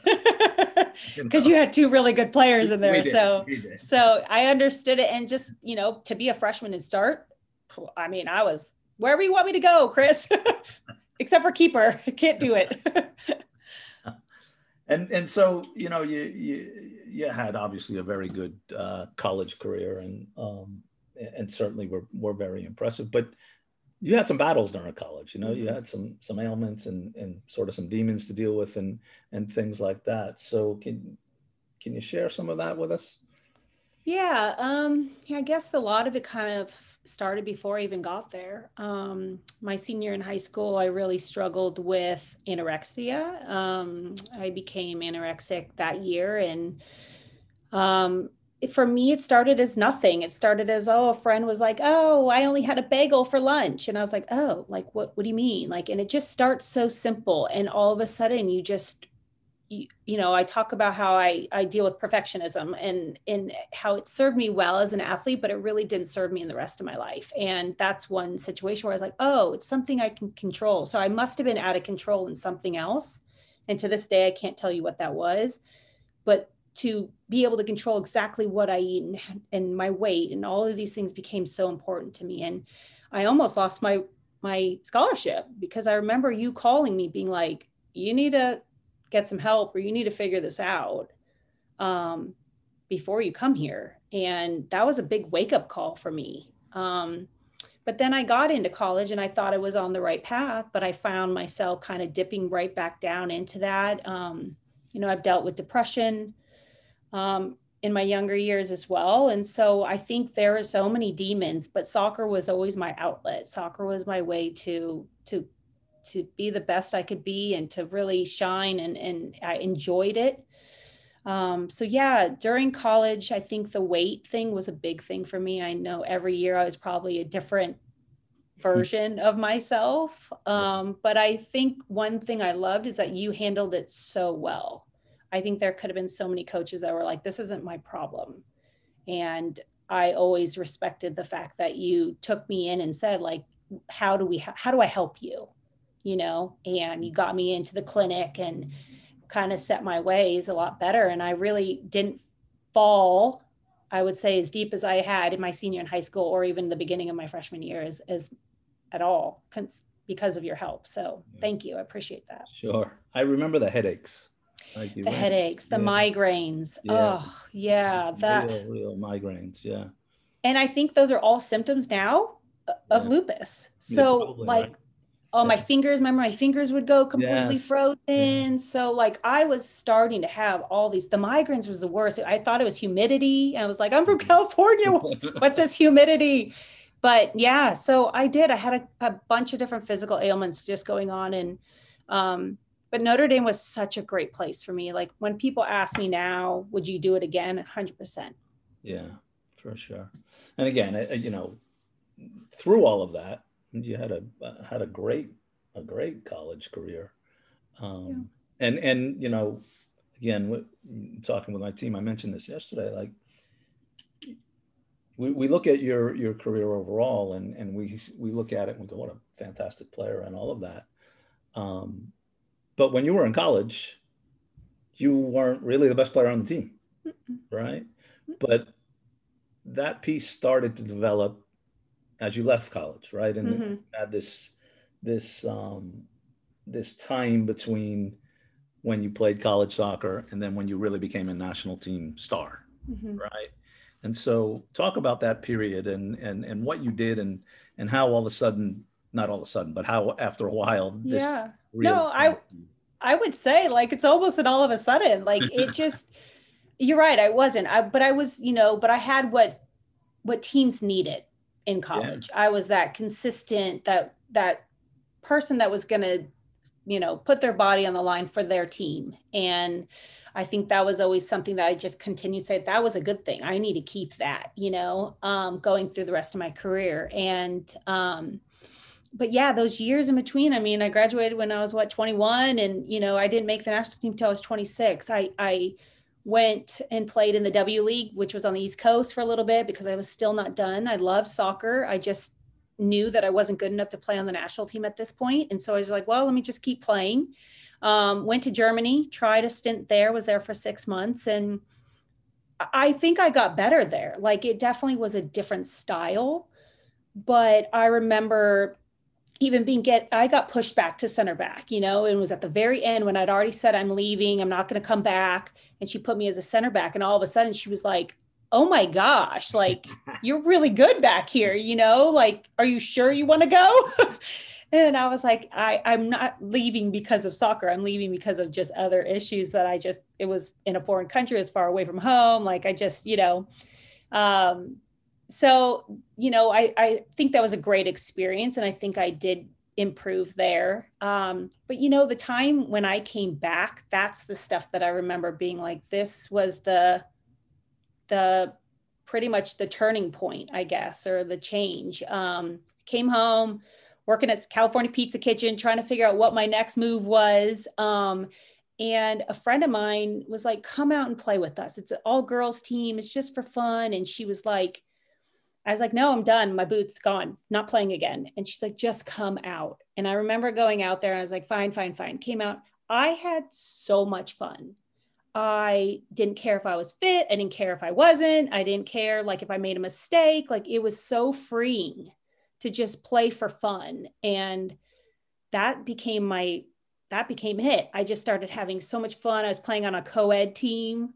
Because you, know? you, had two really good players in there, so so I understood it. And just you know, to be a freshman and start, I mean, I was wherever you want me to go, Chris, except for keeper, can't do it. and and so you know, you you you had obviously a very good uh, college career, and um, and certainly were were very impressive. But you had some battles during college. You know, you mm-hmm. had some some ailments and and sort of some demons to deal with and and things like that. So can can you share some of that with us? Yeah, um, yeah. I guess a lot of it kind of started before I even got there. Um, my senior in high school, I really struggled with anorexia. Um, I became anorexic that year, and um, for me, it started as nothing. It started as, oh, a friend was like, oh, I only had a bagel for lunch. And I was like, oh, like, what, what do you mean? Like, and it just starts so simple. And all of a sudden you just, you, you know, I talk about how I, I deal with perfectionism and, and how it served me well as an athlete, but it really didn't serve me in the rest of my life. And that's one situation where I was like, oh, it's something I can control. So I must have been out of control in something else. And to this day, I can't tell you what that was. But to be able to control exactly what I eat and, and my weight and all of these things became so important to me. And I almost lost my my scholarship because I remember you calling me being like, you need to get some help or you need to figure this out um, before you come here. And that was a big wake up call for me. Um, but then I got into college and I thought I was on the right path, but I found myself kind of dipping right back down into that. Um, you know, I've dealt with depression um, in my younger years as well. And so I think there are so many demons, but soccer was always my outlet. Soccer was my way to to to be the best I could be and to really shine and and I enjoyed it. Um, so yeah, during college, I think the weight thing was a big thing for me. I know every year I was probably a different version of myself. Um, but I think one thing I loved is that you handled it so well. I think there could have been so many coaches that were like, this isn't my problem. And I always respected the fact that you took me in and said, like, how do we, how do I help you? You know, and you got me into the clinic and kind of set my ways a lot better. And I really didn't fall, I would say, as deep as I had in my senior in high school or even the beginning of my freshman year as, as at all because of your help. So thank you. I appreciate that. Sure. I remember the headaches like the headaches, the yeah. migraines. Yeah. Oh, yeah, that real, real, migraines. Yeah. And I think those are all symptoms now of yeah. lupus. So, probably, like, right? oh, my fingers, remember my fingers would go completely yes. frozen. So, like, I was starting to have all these. The migraines was the worst. I thought it was humidity. I was like, I'm from California. What's, what's this humidity? But yeah, so I did. I had a, a bunch of different physical ailments just going on. And, um, but Notre Dame was such a great place for me. Like when people ask me now, would you do it again? 100%. Yeah, for sure. And again, you know, through all of that, you had a had a great a great college career. Um, yeah. and and you know, again, talking with my team, I mentioned this yesterday. Like, we, we look at your your career overall, and and we we look at it and we go, what a fantastic player, and all of that. Um, but when you were in college, you weren't really the best player on the team, right? But that piece started to develop as you left college, right? And mm-hmm. had this this um, this time between when you played college soccer and then when you really became a national team star, mm-hmm. right? And so, talk about that period and and and what you did and and how all of a sudden, not all of a sudden, but how after a while, this yeah. no, I I would say like it's almost an all of a sudden. Like it just you're right, I wasn't. I but I was, you know, but I had what what teams needed in college. Yeah. I was that consistent, that that person that was gonna, you know, put their body on the line for their team. And I think that was always something that I just continued to say that was a good thing. I need to keep that, you know, um, going through the rest of my career. And um, but yeah, those years in between, I mean, I graduated when I was what 21 and you know, I didn't make the national team until I was 26. I I went and played in the W League, which was on the East Coast for a little bit because I was still not done. I love soccer. I just knew that I wasn't good enough to play on the national team at this point. And so I was like, well, let me just keep playing. Um, went to Germany, tried a stint there, was there for six months. And I think I got better there. Like it definitely was a different style. But I remember even being get I got pushed back to center back, you know, and was at the very end when I'd already said I'm leaving, I'm not going to come back, and she put me as a center back and all of a sudden she was like, "Oh my gosh, like you're really good back here, you know? Like are you sure you want to go?" and I was like, I I'm not leaving because of soccer. I'm leaving because of just other issues that I just it was in a foreign country, as far away from home, like I just, you know, um so you know I, I think that was a great experience and i think i did improve there. Um, but you know the time when i came back that's the stuff that i remember being like this was the the pretty much the turning point i guess or the change. Um, came home working at california pizza kitchen trying to figure out what my next move was. Um, and a friend of mine was like come out and play with us. It's an all girls team. It's just for fun. And she was like I was like, no, I'm done. My boot's gone, not playing again. And she's like, just come out. And I remember going out there. and I was like, fine, fine, fine. Came out. I had so much fun. I didn't care if I was fit. I didn't care if I wasn't. I didn't care like if I made a mistake. Like it was so freeing to just play for fun. And that became my that became it. I just started having so much fun. I was playing on a co-ed team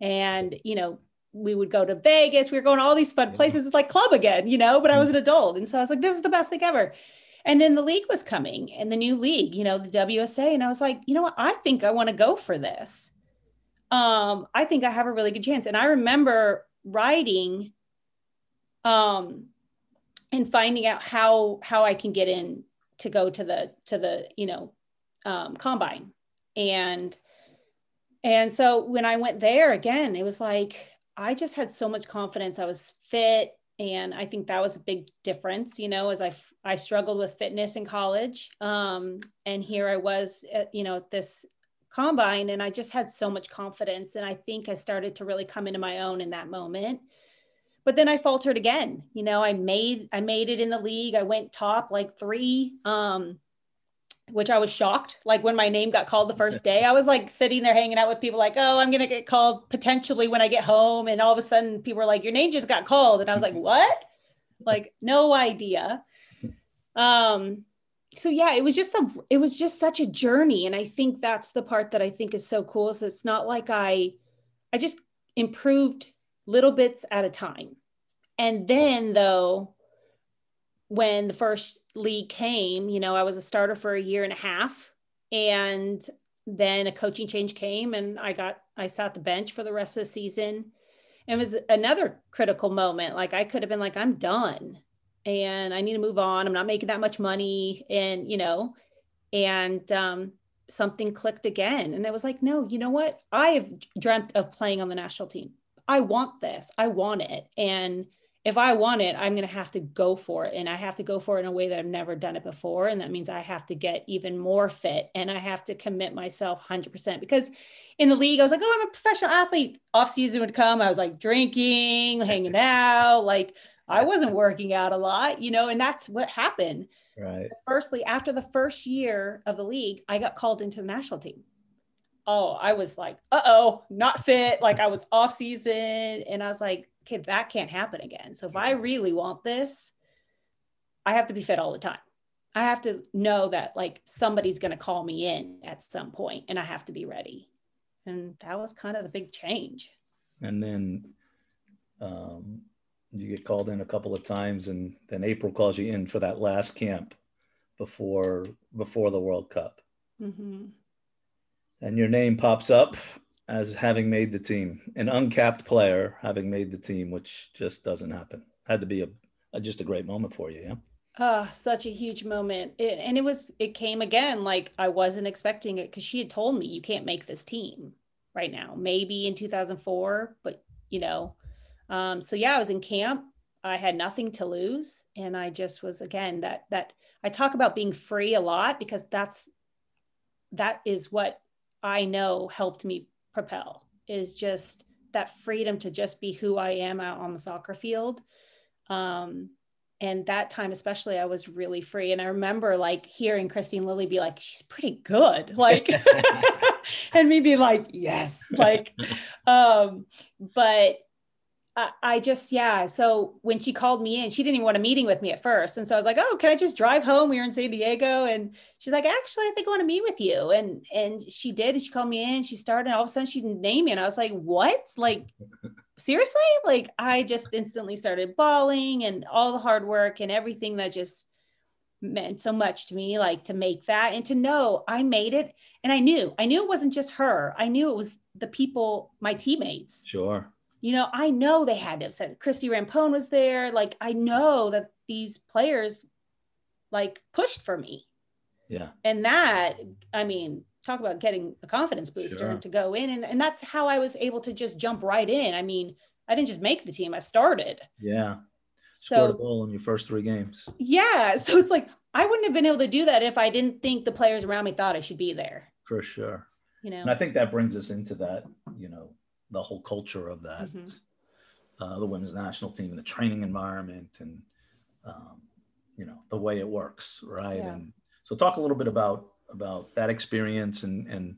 and you know we would go to Vegas. We were going to all these fun places. It's like club again, you know, but I was an adult. And so I was like, this is the best thing ever. And then the league was coming and the new league, you know, the WUSA. And I was like, you know what? I think I want to go for this. Um, I think I have a really good chance. And I remember writing um and finding out how how I can get in to go to the to the, you know, um combine. And and so when I went there again, it was like I just had so much confidence. I was fit. And I think that was a big difference, you know, as I, I struggled with fitness in college. Um, and here I was, at, you know, at this combine and I just had so much confidence. And I think I started to really come into my own in that moment. But then I faltered again. You know, I made I made it in the league. I went top like three. Um, which I was shocked. Like when my name got called the first day, I was like sitting there hanging out with people, like, oh, I'm going to get called potentially when I get home. And all of a sudden, people were like, your name just got called. And I was like, what? Like, no idea. Um, so yeah, it was just a, it was just such a journey. And I think that's the part that I think is so cool. Is it's not like I, I just improved little bits at a time. And then though, when the first league came, you know, I was a starter for a year and a half. And then a coaching change came and I got, I sat the bench for the rest of the season. And it was another critical moment. Like I could have been like, I'm done and I need to move on. I'm not making that much money. And, you know, and um, something clicked again. And I was like, no, you know what? I have dreamt of playing on the national team. I want this. I want it. And if I want it, I'm going to have to go for it. And I have to go for it in a way that I've never done it before. And that means I have to get even more fit and I have to commit myself 100% because in the league, I was like, oh, I'm a professional athlete. Off season would come. I was like drinking, hanging out. Like I wasn't working out a lot, you know, and that's what happened. Right. Firstly, after the first year of the league, I got called into the national team. Oh, I was like, uh oh, not fit. Like I was off season. And I was like, okay, that can't happen again. So if I really want this, I have to be fit all the time. I have to know that like somebody's going to call me in at some point and I have to be ready. And that was kind of the big change. And then um, you get called in a couple of times and then April calls you in for that last camp before before the World Cup. Mm-hmm. And your name pops up as having made the team, an uncapped player having made the team, which just doesn't happen. Had to be a, a just a great moment for you, yeah. Oh, such a huge moment. It, and it was, it came again like I wasn't expecting it because she had told me you can't make this team right now. Maybe in 2004, but you know, um, so yeah, I was in camp. I had nothing to lose, and I just was again that that I talk about being free a lot because that's that is what I know helped me propel is just that freedom to just be who I am out on the soccer field. Um, and that time especially i was really free. And i remember like hearing Kristine Lilly be like she's pretty good. Like and me be like yes. Like um but I, I just yeah. So when she called me in she didn't even want a meeting with me at first. And so i was like oh can i just drive home? We were in san diego. And she's like actually i think i want to meet with you. And and she did. And she called me in. She started. And all of a sudden she named me. And i was like what? Like seriously? Like i just instantly started bawling and all the hard work and everything that just meant so much to me like to make that and to know i made it. And i knew i knew it wasn't just her. I knew it was the people my teammates. Sure you know i know they had to have said christie rampone was there. Like i know that these players like pushed for me. Yeah. And that i mean talk about getting a confidence booster sure. to go in. And, and that's how i was able to just jump right in. I mean i didn't just make the team i started. Yeah. So Scored a goal in your first three games. Yeah. So it's like i wouldn't have been able to do that if i didn't think the players around me thought i should be there. For sure. You know? And i think that brings us into that you know the whole culture of that. Mm-hmm. uh, the women's national team and the training environment and um, you know the way it works right? Yeah. and so talk a little bit about about that experience and and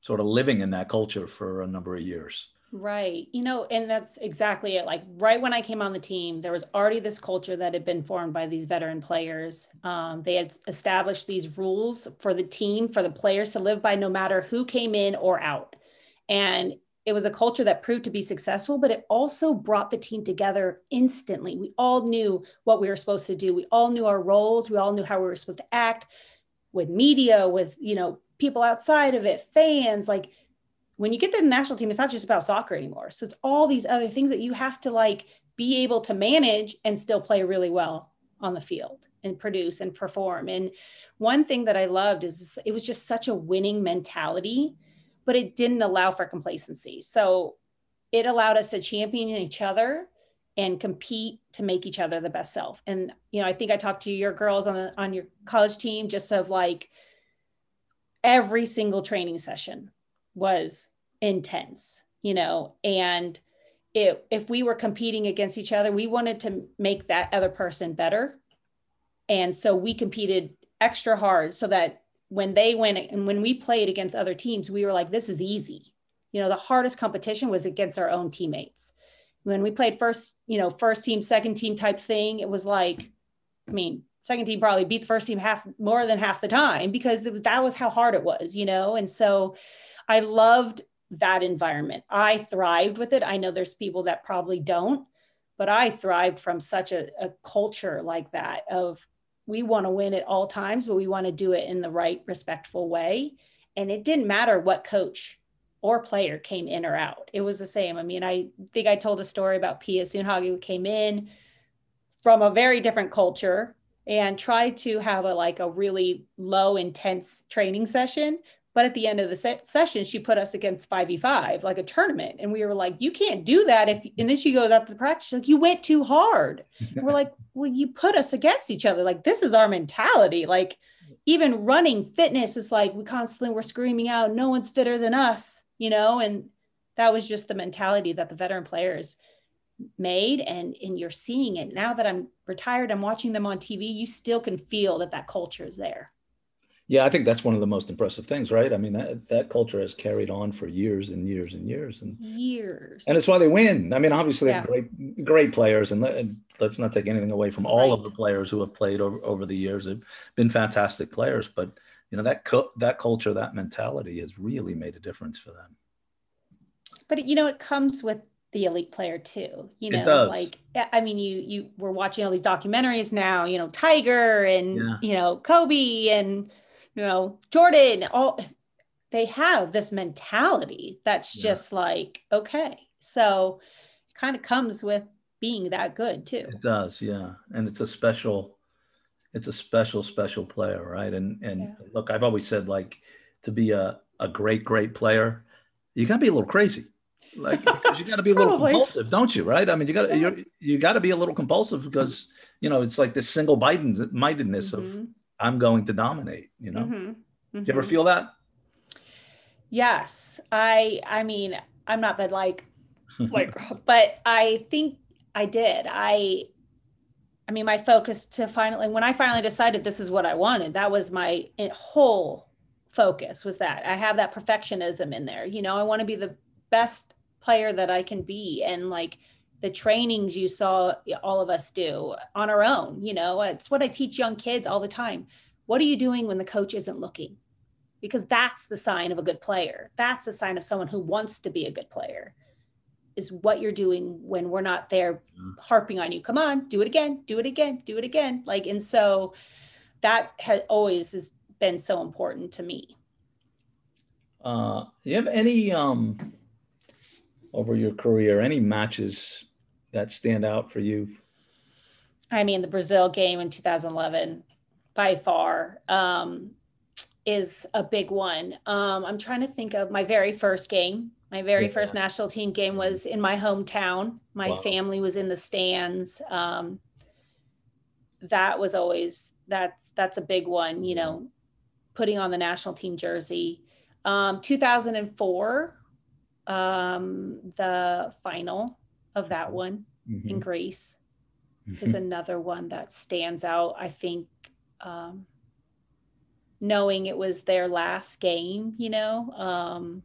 sort of living in that culture for a number of years. Right. You know and that's exactly it. Like right when i came on the team there was already this culture that had been formed by these veteran players. Um, they had established these rules for the team for the players to live by no matter who came in or out. And it was a culture that proved to be successful, but it also brought the team together instantly. We all knew what we were supposed to do. We all knew our roles. We all knew how we were supposed to act with media, with, you know, people outside of it, fans. Like when you get the national team, it's not just about soccer anymore. So it's all these other things that you have to like be able to manage and still play really well on the field and produce and perform. And one thing that I loved is it was just such a winning mentality but it didn't allow for complacency. So it allowed us to champion each other and compete to make each other the best self. And you know, I think I talked to your girls on the, on your college team just of like every single training session was intense, you know, and it, if we were competing against each other, we wanted to make that other person better. And so we competed extra hard so that when they went and when we played against other teams, we were like, this is easy. You know, the hardest competition was against our own teammates. When we played first, you know, first team, second team type thing, it was like, I mean, second team probably beat the first team half more than half the time because was, that was how hard it was, you know? And so I loved that environment. I thrived with it. I know there's people that probably don't, but I thrived from such a, a culture like that of we want to win at all times, but we want to do it in the right, respectful way. And it didn't matter what coach or player came in or out. It was the same. I mean, I think I told a story about Pia Sundhage who came in from a very different culture and tried to have a like a really low intense training session but at the end of the se- session, she put us against 5v5, like a tournament. And we were like, you can't do that. If and then she goes after the practice, like, you went too hard. And we're like, well, you put us against each other. Like, this is our mentality. Like, even running fitness is like we constantly were screaming out, no one's fitter than us, you know, and that was just the mentality that the veteran players made and and you're seeing it now that i'm retired i'm watching them on tv you still can feel that that culture is there yeah, I think that's one of the most impressive things, right? I mean, that that culture has carried on for years and years and years and years, and it's why they win. I mean, obviously, yeah. great great players, and let, us not take anything away from all right. of the players who have played over, over the years. They've been fantastic players, but you know that that culture, that mentality, has really made a difference for them. But you know, it comes with the elite player too you know like i mean you you we're watching all these documentaries now you know tiger and yeah. you know kobe and you know, Jordan, all they have this mentality that's yeah. just like, okay. So it kind of comes with being that good too. It does, yeah. And it's a special, it's a special, special player, right? And and yeah. look, I've always said like to be a, a great, great player, you gotta be a little crazy. Like you gotta be a little compulsive, don't you? Right? I mean, you gotta you you gotta be a little compulsive because you know it's like this single mindedness mm-hmm. of I'm going to dominate, you know? Mm-hmm. Mm-hmm. you ever feel that? Yes. I I mean, I'm not that like like but I think I did. I I mean, my focus to finally, when I finally decided this is what I wanted, that was my whole focus was that I have that perfectionism in there. You know, I want to be the best player that I can be. And like the trainings you saw all of us do on our own, you know, it's what I teach young kids all the time. What are you doing when the coach isn't looking? Because that's the sign of a good player. That's the sign of someone who wants to be a good player is what you're doing when we're not there mm. harping on you. Come on, do it again, do it again, do it again. Like, and so that has always has been so important to me. Uh, do you have any um over your career, any matches that stand out for you? I mean, the Brazil game in 2011 by far um, is a big one. Um, I'm trying to think of my very first game my very yeah. first national team game was in my hometown. My wow. family was in the stands. Um, that was always that's that's a big one. You know, putting on the national team jersey. Um, 2004, um, the final of that one mm-hmm. in Greece is another one that stands out. I think um, knowing it was their last game, you know, um,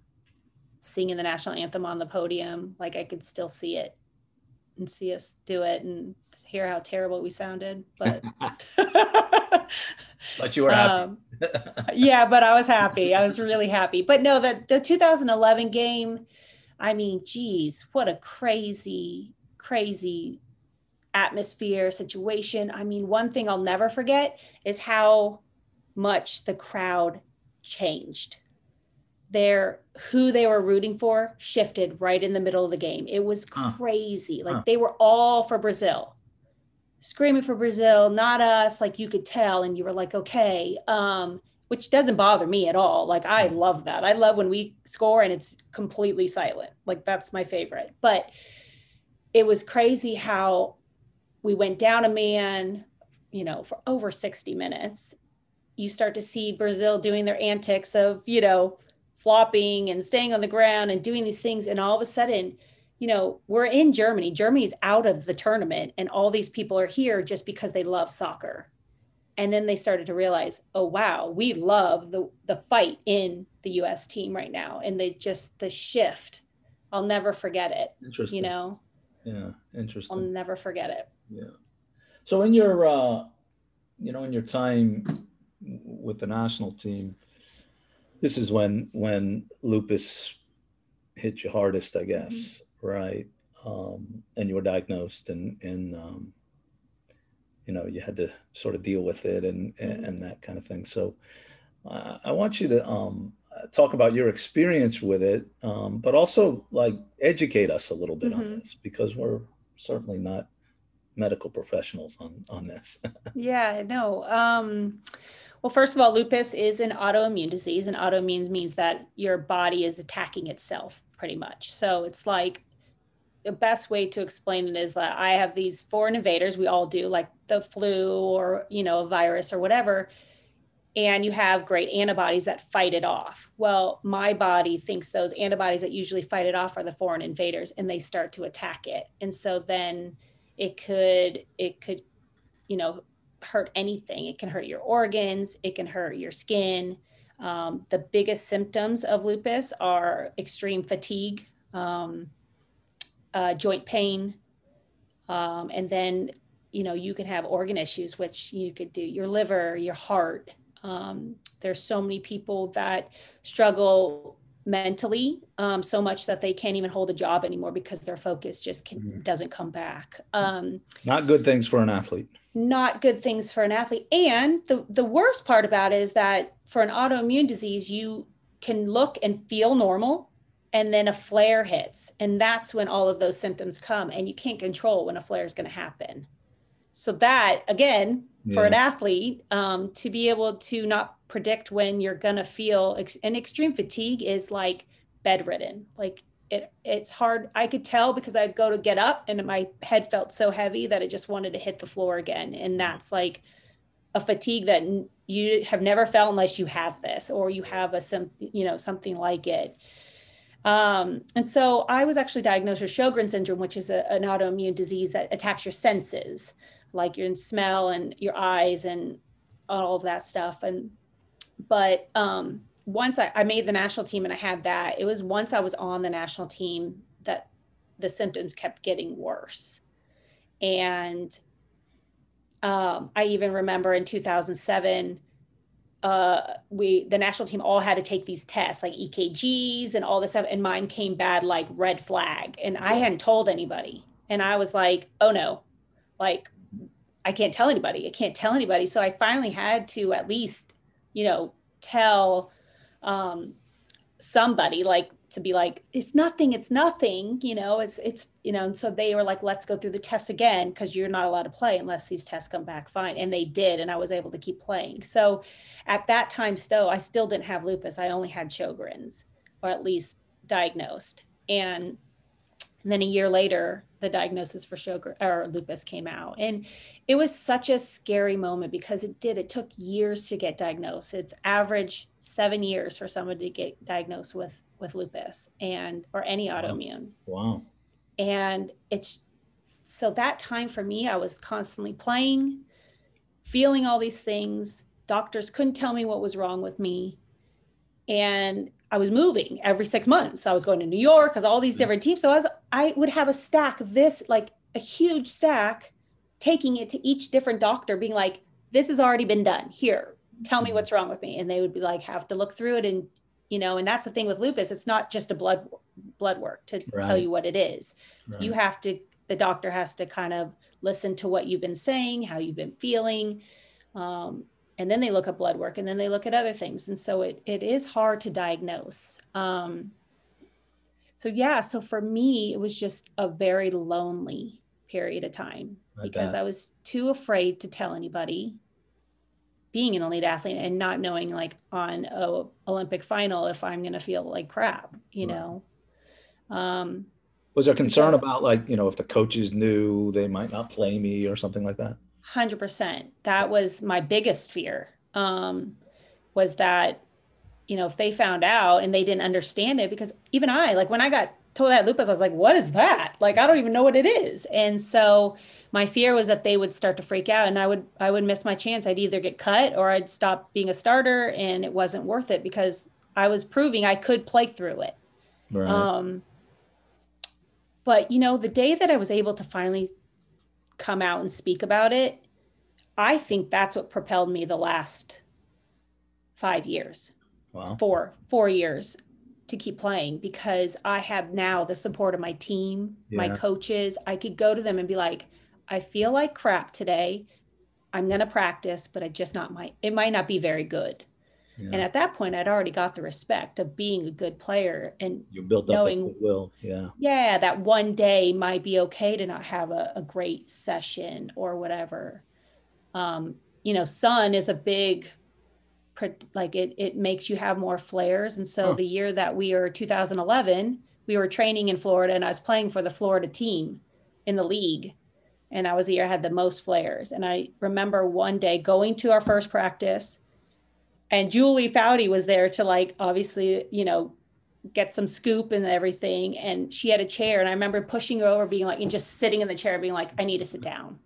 singing the national anthem on the podium. Like I could still see it and see us do it and hear how terrible we sounded. But but you were happy. um, yeah, but I was happy. I was really happy. But no, the the 2011 game. I mean, geez, what a crazy, crazy atmosphere situation. I mean, one thing I'll never forget is how much the crowd changed their who they were rooting for shifted right in the middle of the game. It was crazy. Huh. Like huh. they were all for Brazil. Screaming for Brazil, not us, like you could tell and you were like, "Okay." Um which doesn't bother me at all. Like I mm. love that. I love when we score and it's completely silent. Like that's my favorite. But it was crazy how we went down a man, you know, for over 60 minutes. You start to see Brazil doing their antics of, you know, flopping and staying on the ground and doing these things. And all of a sudden, you know, we're in Germany. Germany's out of the tournament, and all these people are here just because they love soccer. And then they started to realize, oh wow, we love the the fight in the U.S. team right now, and they just the shift. I'll never forget it. Interesting. You know. Yeah, interesting. I'll never forget it. Yeah. So in your, uh, you know, in your time with the national team, this is when when lupus hit you hardest, I guess, mm-hmm. right? Um, and you were diagnosed, and and um, you know you had to sort of deal with it and mm-hmm. and that kind of thing. So uh, I want you to um, talk about your experience with it, um, but also like educate us a little bit mm-hmm. on this because we're certainly not medical professionals on on this. yeah, no. Um, well, first of all, lupus is an autoimmune disease, and autoimmune means that your body is attacking itself pretty much. So it's like the best way to explain it is that I have these foreign invaders, we all do, like the flu or, you know, a virus or whatever. And you have great antibodies that fight it off. Well, my body thinks those antibodies that usually fight it off are the foreign invaders and they start to attack it. And so then it could, it could, you know, hurt anything. It can hurt your organs, it can hurt your skin. Um, the biggest symptoms of lupus are extreme fatigue, um, uh, joint pain, um, and then you know you can have organ issues, which you could do your liver, your heart. Um, there's so many people that struggle mentally um, so much that they can't even hold a job anymore because their focus just can, mm-hmm. doesn't come back. Um, not good things for an athlete. Not good things for an athlete. And the, the worst part about it is that for an autoimmune disease, you can look and feel normal and then a flare hits. And that's when all of those symptoms come and you can't control when a flare is going to happen. So that again, yeah. for an athlete, um, to be able to not predict when you're gonna feel ex- and extreme fatigue is like bedridden. Like it, it's hard. I could tell because I'd go to get up and my head felt so heavy that it just wanted to hit the floor again. And that's like a fatigue that you have never felt unless you have this or you have a some you know something like it. Um, and so I was actually diagnosed with Sjogren syndrome, which is a, an autoimmune disease that attacks your senses. like your smell and your eyes and all of that stuff. And but um, once I, I made the national team and I had that, it was once I was on the national team that the symptoms kept getting worse. And um, I even remember in 2007, uh, we the national team all had to take these tests like EKGs and all this stuff, and mine came bad like red flag, and I hadn't told anybody, and I was like, oh no, like I can't tell anybody, I can't tell anybody, so I finally had to at least, you know, tell um, somebody like to be like it's nothing it's nothing you know it's it's you know and so they were like let's go through the tests again because you're not allowed to play unless these tests come back fine and they did and i was able to keep playing so at that time still i still didn't have lupus i only had sjogren's or at least diagnosed and and then a year later, the diagnosis for Sjogren or lupus came out. And it was such a scary moment because it did. It took years to get diagnosed. It's average seven years for somebody to get diagnosed with with lupus and or any autoimmune. Wow. And it's so that time for me, I was constantly playing, feeling all these things. Doctors couldn't tell me what was wrong with me. And I was moving every six months. I was going to New York because all these different teams. So I was, I would have a stack this, like a huge stack, taking it to each different doctor, being like, "This has already been done. Here, tell me mm. what's wrong with me." And they would be like, have to look through it, and you know, and that's the thing with lupus. It's not just a blood blood work to right. tell you what it is. Right. You have to. The doctor has to kind of listen to what you've been saying, how you've been feeling. Um, and then they look at blood work and then they look at other things and so it, it is hard to diagnose um, so yeah so for me it was just a very lonely period of time I because bet. i was too afraid to tell anybody being an elite athlete and not knowing like on a olympic final if i'm going to feel like crap you right. know? Um, was there concern so, about like you know if the coaches knew they might not play me or something like that? 100% that was my biggest fear um, was that you know if they found out and they didn't understand it because even i like when i got told that lupus i was like what is that like i don't even know what it is and so my fear was that they would start to freak out and i would i would miss my chance i'd either get cut or i'd stop being a starter and it wasn't worth it because i was proving i could play through it right. um but you know the day that i was able to finally come out and speak about it, I think that's what propelled me the last five years. Wow. Four, four years to keep playing because I have now the support of my team, yeah. my coaches. I could go to them and be like, I feel like crap today. I'm going to practice, but I just not my, it might not be very good. Yeah. And at that point, I'd already got the respect of being a good player and you built up knowing, that goodwill. Yeah. Yeah. That one day might be okay to not have a, a great session or whatever. Um, you know, sun is a big, like it, it makes you have more flares. And so huh. the year that we are 2011, we were training in Florida and I was playing for the Florida team in the league. And that was the year I had the most flares. And I remember one day going to our first practice and Julie Foudy was there to like obviously, you know, get some scoop and everything. And she had a chair, and I remember pushing her over, being like, and just sitting in the chair, being like, I need to sit down.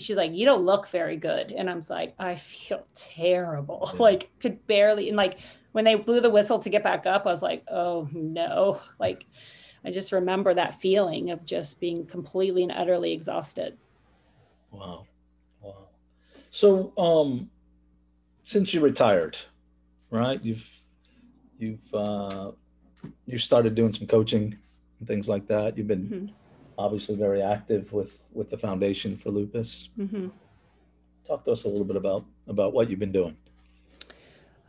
She's like, you don't look very good, and I'm like, I feel terrible, yeah. like could barely. And like when they blew the whistle to get back up, I was like, oh no, like I just remember that feeling of just being completely and utterly exhausted. Wow, wow. So, um, since you retired, right? You've you've uh, you started doing some coaching and things like that. You've been mm-hmm. Obviously very active with with the Foundation for Lupus. Mm-hmm. Talk to us a little bit about about what you've been doing.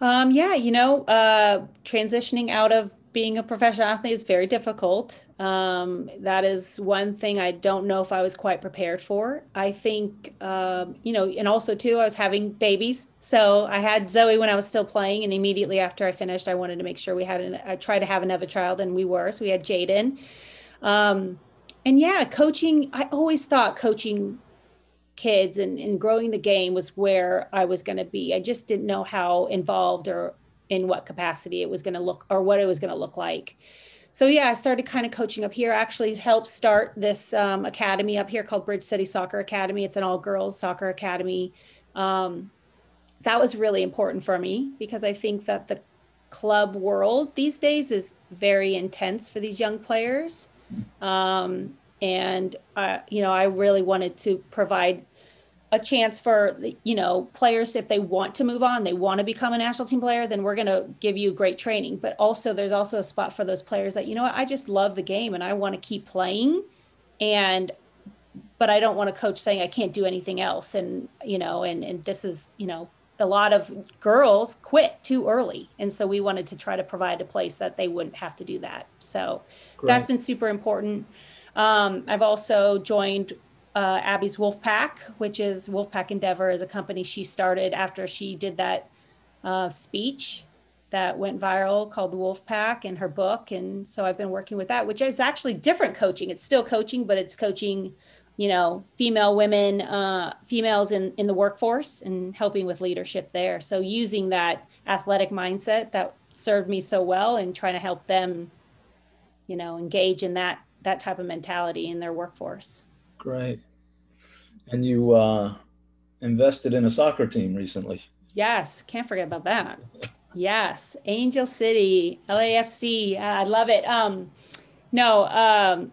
Um, yeah, you know, uh, transitioning out of being a professional athlete is very difficult. Um, that is one thing I don't know if I was quite prepared for. I think, um, you know, and also too, I was having babies. So I had Zoe when I was still playing, and immediately after I finished, I wanted to make sure we had an. I tried to have another child, and we were. So we had Jaden. Um, and yeah, coaching. I always thought coaching kids and, and growing the game was where I was going to be. I just didn't know how involved or in what capacity it was going to look or what it was going to look like. so yeah, I started kind of coaching up here. I Actually, helped start this um, academy up here called Bridge City Soccer Academy. It's an all girls soccer academy. Um, that was really important for me because I think that the club world these days is very intense for these young players. Um, and uh, you know, I really wanted to provide a chance for you know players if they want to move on they want to become a national team player then we're going to give you great training. But also there's also a spot for those players that you know what i just love the game and i want to keep playing. And but i don't want to coach saying i can't do anything else and you know and and this is you know a lot of girls quit too early and so we wanted to try to provide a place that they wouldn't have to do that so Great. that's been super important um, i've also joined uh, Abby's Wolfpack, which is Wolfpack Endeavor, is a company she started after she did that uh, speech that went viral called the Wolfpack in her book. And so I've been working with that, which is actually different coaching. It's still coaching, but it's coaching, you know, female women, uh, females in, in the workforce and helping with leadership there. So using that athletic mindset that served me so well and trying to help them, you know, engage in that that type of mentality in their workforce. Great. And you uh, invested in a soccer team recently. Yes, can't forget about that. Yes, Angel City, LAFC. I love it. Um, no, um,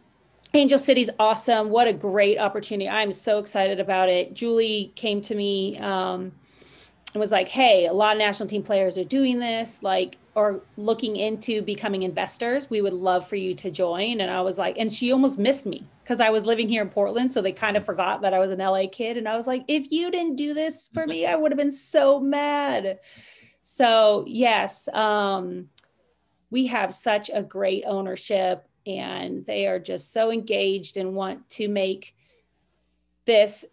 Angel City's awesome. What a great opportunity. I'm so excited about it. Julie came to me um, and was like, hey, a lot of national team players are doing this. Like, or looking into becoming investors, we would love for you to join. And I was like, and she almost missed me because I was living here in Portland. So they kind of forgot that I was an LA kid. And I was like, if you didn't do this for me, I would have been so mad. So, yes, um, we have such a great ownership and they are just so engaged and want to make this,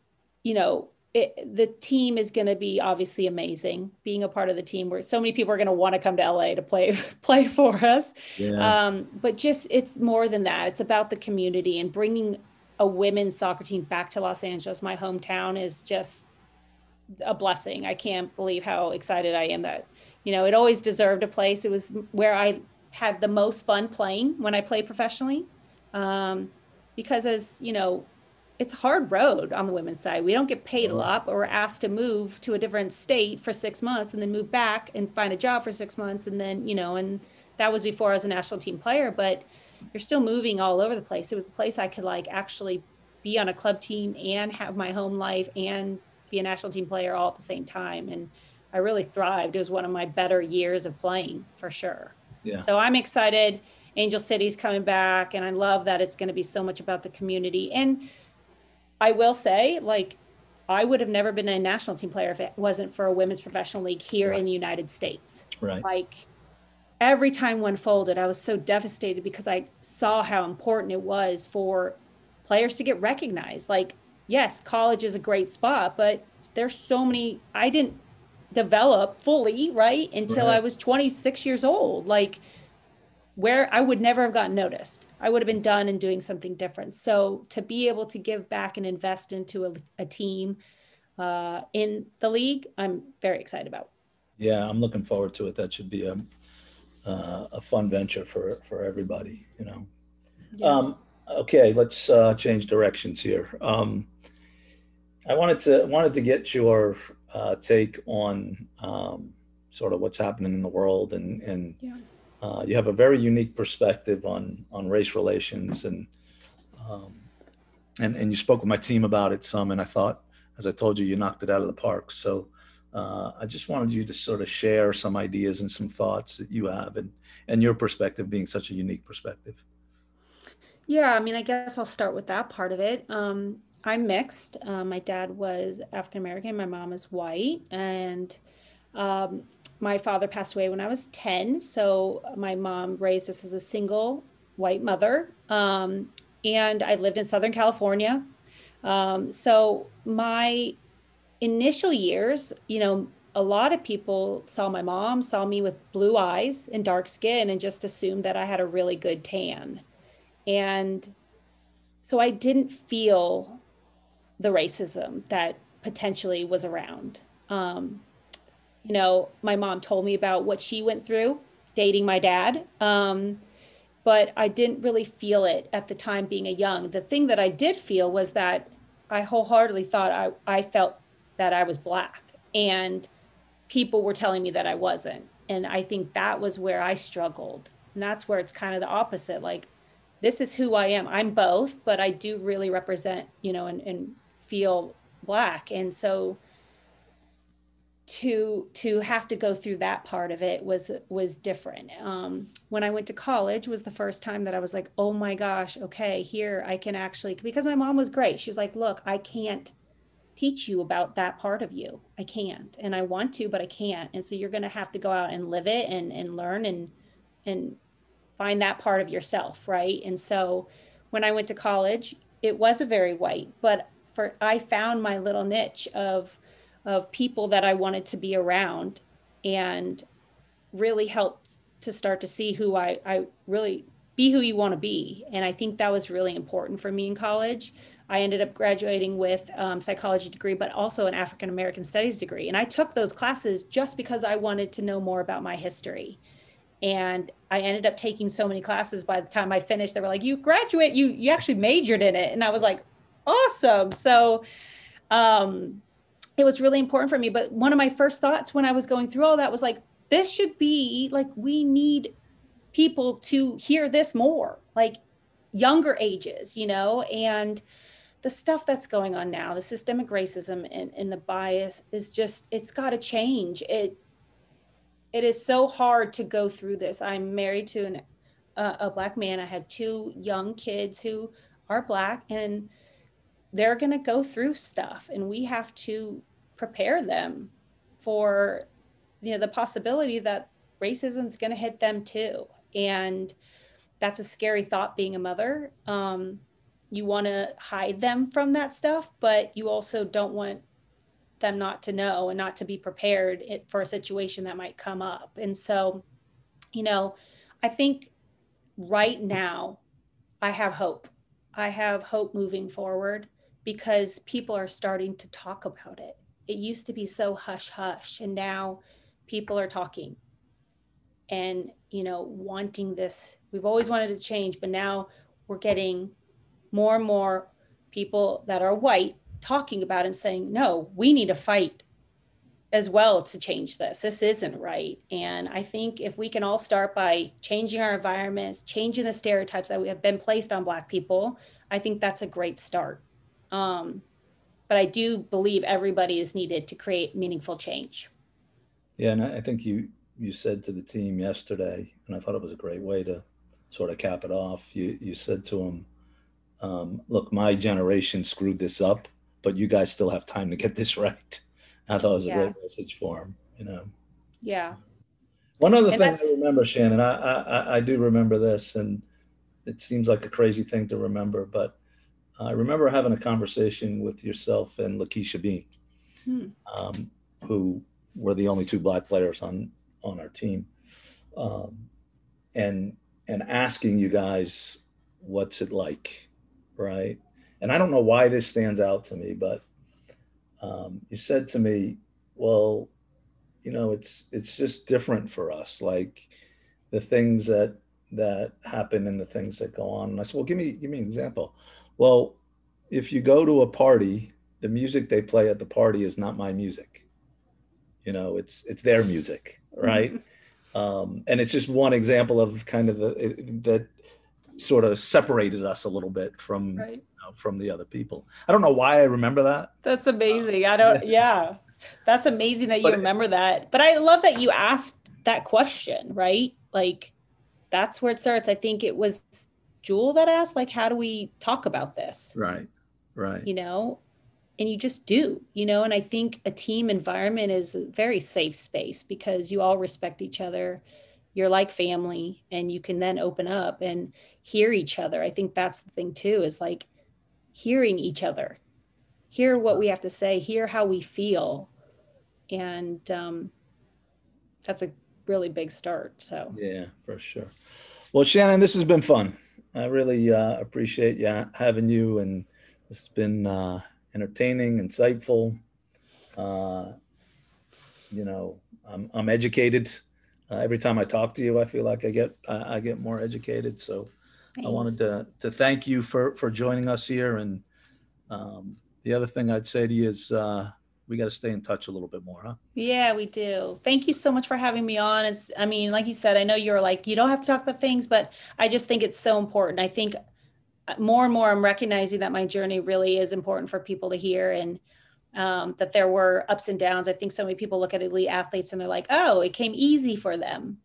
you know, it, the team is going to be obviously amazing. Being a part of the team, where so many people are going to want to come to LA to play play for us. Yeah. Um, but just it's more than that. It's about the community and bringing a women's soccer team back to Los Angeles, my hometown, is just a blessing. I can't believe how excited I am that you know it always deserved a place. It was where I had the most fun playing when I play professionally, um, because as you know it's a hard road on the women's side. We don't get paid a lot, but we're asked to move to a different state for six months and then move back and find a job for six months. And then, you know, and that was before I was a national team player, but you're still moving all over the place. It was the place I could like actually be on a club team and have my home life and be a national team player all at the same time. And I really thrived. It was one of my better years of playing for sure. Yeah. So I'm excited. Angel City's coming back, and I love that it's going to be so much about the community. And I will say, like, I would have never been a national team player if it wasn't for a women's professional league here right. in the United States. Right. Like every time one folded, I was so devastated because I saw how important it was for players to get recognized. Like, yes, college is a great spot, but there's so many I didn't develop fully, right? Until right. I was 26 years old. Like where I would never have gotten noticed. I would have been done and doing something different. So to be able to give back and invest into a, a team uh, in the league, I'm very excited about. Yeah, I'm looking forward to it. That should be a uh, a fun venture for for everybody. You know. Yeah. Um, okay, let's uh, change directions here. Um, I wanted to wanted to get your uh, take on um, sort of what's happening in the world and and. Yeah uh, you have a very unique perspective on on race relations, and um, and and you spoke with my team about it some, and I thought, as I told you, you knocked it out of the park. So uh, I just wanted you to sort of share some ideas and some thoughts that you have, and and your perspective being such a unique perspective. Yeah, I mean, I guess I'll start with that part of it. Um, I'm mixed. Uh, my dad was African American, my mom is white, and um, my father passed away when I was 10. So my mom raised us as a single white mother. Um, and I lived in Southern California. Um, so my initial years, you know, a lot of people saw my mom, saw me with blue eyes and dark skin, and just assumed that I had a really good tan. And so I didn't feel the racism that potentially was around. Um, you know, my mom told me about what she went through dating my dad. Um, but I didn't really feel it at the time being a young. The thing that I did feel was that I wholeheartedly thought I, I felt that I was black and people were telling me that I wasn't. And I think that was where I struggled. And that's where it's kind of the opposite. Like, this is who I am. I'm both, but I do really represent, you know, and, and feel black. And so to to have to go through that part of it was was different. Um, when i went to college was the first time that i was like oh my gosh okay here i can actually because my mom was great. She was like look i can't teach you about that part of you. I can't. And i want to but i can't. And so you're going to have to go out and live it and and learn and and find that part of yourself right? And so when i went to college it was a very white but for i found my little niche of of people that I wanted to be around and really helped to start to see who I, I really be who you want to be. And I think that was really important for me in college. I ended up graduating with um, psychology degree, but also an African American studies degree. And I took those classes just because I wanted to know more about my history. And I ended up taking so many classes. By the time I finished, they were like, "You graduate, you you actually majored in it," and I was like, "Awesome!" So, um, it was really important for me. But one of my first thoughts when I was going through all that was like, this should be like, we need people to hear this more, like younger ages, you know, and the stuff that's going on now, the systemic racism and, and the bias is just, it's got to change. It, it is so hard to go through this. I'm married to an, uh, a black man. I have two young kids who are black and they're going to go through stuff and we have to prepare them for you know the possibility that racism is going to hit them too. And that's a scary thought being a mother. Um, you want to hide them from that stuff but you also don't want them not to know and not to be prepared for a situation that might come up. And so you know i think right now i have hope. I have hope moving forward because people are starting to talk about it. It used to be so hush hush and now people are talking and you know wanting this. We've always wanted to change but now we're getting more and more people that are white talking about and saying no we need to fight as well to change this. This isn't right. And i think if we can all start by changing our environments changing the stereotypes that we have been placed on black people i think that's a great start um, but I do believe everybody is needed to create meaningful change. Yeah, and I think you you said to the team yesterday, and I thought it was a great way to sort of cap it off. You you said to them, um, "Look, my generation screwed this up, but you guys still have time to get this right." I thought it was a great message for them. You know. Yeah. One other and thing I remember, Shannon, I, I I do remember this, and it seems like a crazy thing to remember, but I remember having a conversation with yourself and LaKeysia Beene, hmm. um, who were the only two black players on on our team, um, and and asking you guys, what's it like, right? And I don't know why this stands out to me, but um, you said to me, well, you know, it's it's just different for us, like the things that that happen and the things that go on. And I said, well, give me give me an example. Well, if you go to a party, the music they play at the party is not my music. You know, it's it's their music, right? um, and it's just one example of kind of the that sort of separated us a little bit from right. you know, from the other people. I don't know why I remember that. That's amazing. I don't. Yeah, that's amazing that you remember it, that. But I love that you asked that question. Right, like that's where it starts. I think it was Jewel that asked, like, how do we talk about this? Right. Right. You know, and you just do, you know, and I think a team environment is a very safe space because you all respect each other. You're like family and you can then open up and hear each other. I think that's the thing too is like hearing each other, hear what we have to say, hear how we feel. And um, that's a really big start. So, yeah, for sure. Well, Shannon, this has been fun. I really uh, appreciate you having you and it's been uh, entertaining, insightful. Uh, you know, I'm, I'm educated Uh, every time I talk to you, I feel like I get I, I get more educated. So Thanks. I wanted to to thank you for for joining us here. And um, the other thing I'd say to you is uh, we got to stay in touch a little bit more, huh? Yeah, we do. Thank you so much for having me on. It's I mean, like you said, I know you're like you don't have to talk about things, but I just think it's so important. I think uh, more and more I'm recognizing that my journey really is important for people to hear and um, that there were ups and downs. I think so many people look at elite athletes and they're like, oh, it came easy for them,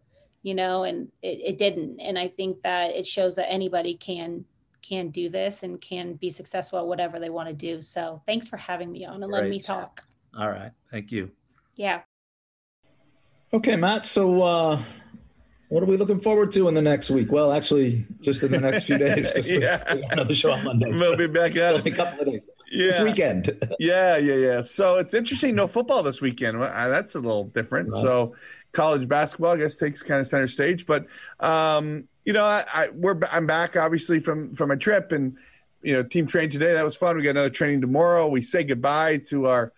you know, and it, it didn't. And I think that it shows that anybody can can do this and can be successful at whatever they want to do. So thanks for having me on and letting me talk. All right. Thank you. Yeah. Okay, Matt. So uh what are we looking forward to in the next week? Well, actually, just in the next few days. yeah. another show on Monday. We'll be back at it. a couple of days. Yeah. This weekend. yeah, yeah, yeah. So it's interesting. No football this weekend. That's a little different. Right. So college basketball, I guess, takes kind of center stage. But um, you know, I, I we're I'm back obviously from from my trip, and you know, team trained today. That was fun. We got another training tomorrow. We say goodbye to our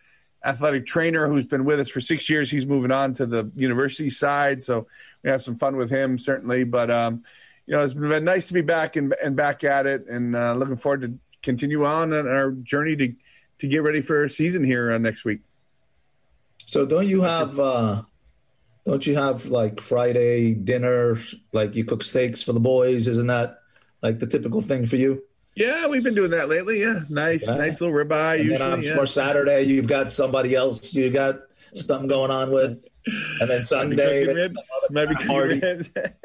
athletic trainer who's been with us for six years. He's moving on to the university side, so we have some fun with him certainly. But um, you know, it's been nice to be back and, and back at it, and uh, looking forward to continue on our journey to to get ready for a season here uh, next week. So, don't you have? Uh, don't you have like Friday dinner? Like you cook steaks for the boys? Isn't that like the typical thing for you? Yeah, we've been doing that lately. Yeah, nice, yeah. nice little ribeye. And usually, then yeah. for Saturday, you've got somebody else you got something going on with, and then Sunday, maybe ribs, maybe ribs.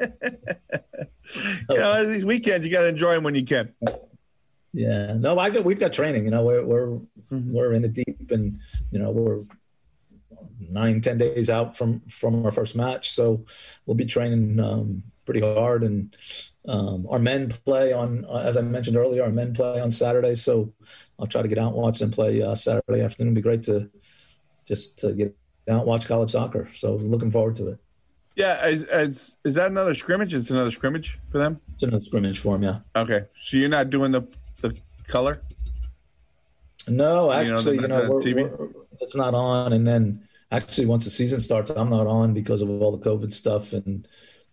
you know, these weekends you got to enjoy them when you can. Yeah, no, I got we've got training. You know, we're we're mm-hmm. we're in it deep, and you know we're nine ten days out from from our first match, so we'll be training um, pretty hard and um, our men play on, uh, as I mentioned earlier, our men play on Saturday. So I'll try to get out and watch them play uh, Saturday afternoon. It'd be great to just to get out and watch college soccer. So looking forward to it. Yeah, is, is, is that another scrimmage? It's another scrimmage for them. It's another scrimmage for them. Yeah. Okay, so you're not doing the the color. No, actually, you know, you know we're, we're, it's not on. And then actually, once the season starts, I'm not on because of all the COVID stuff and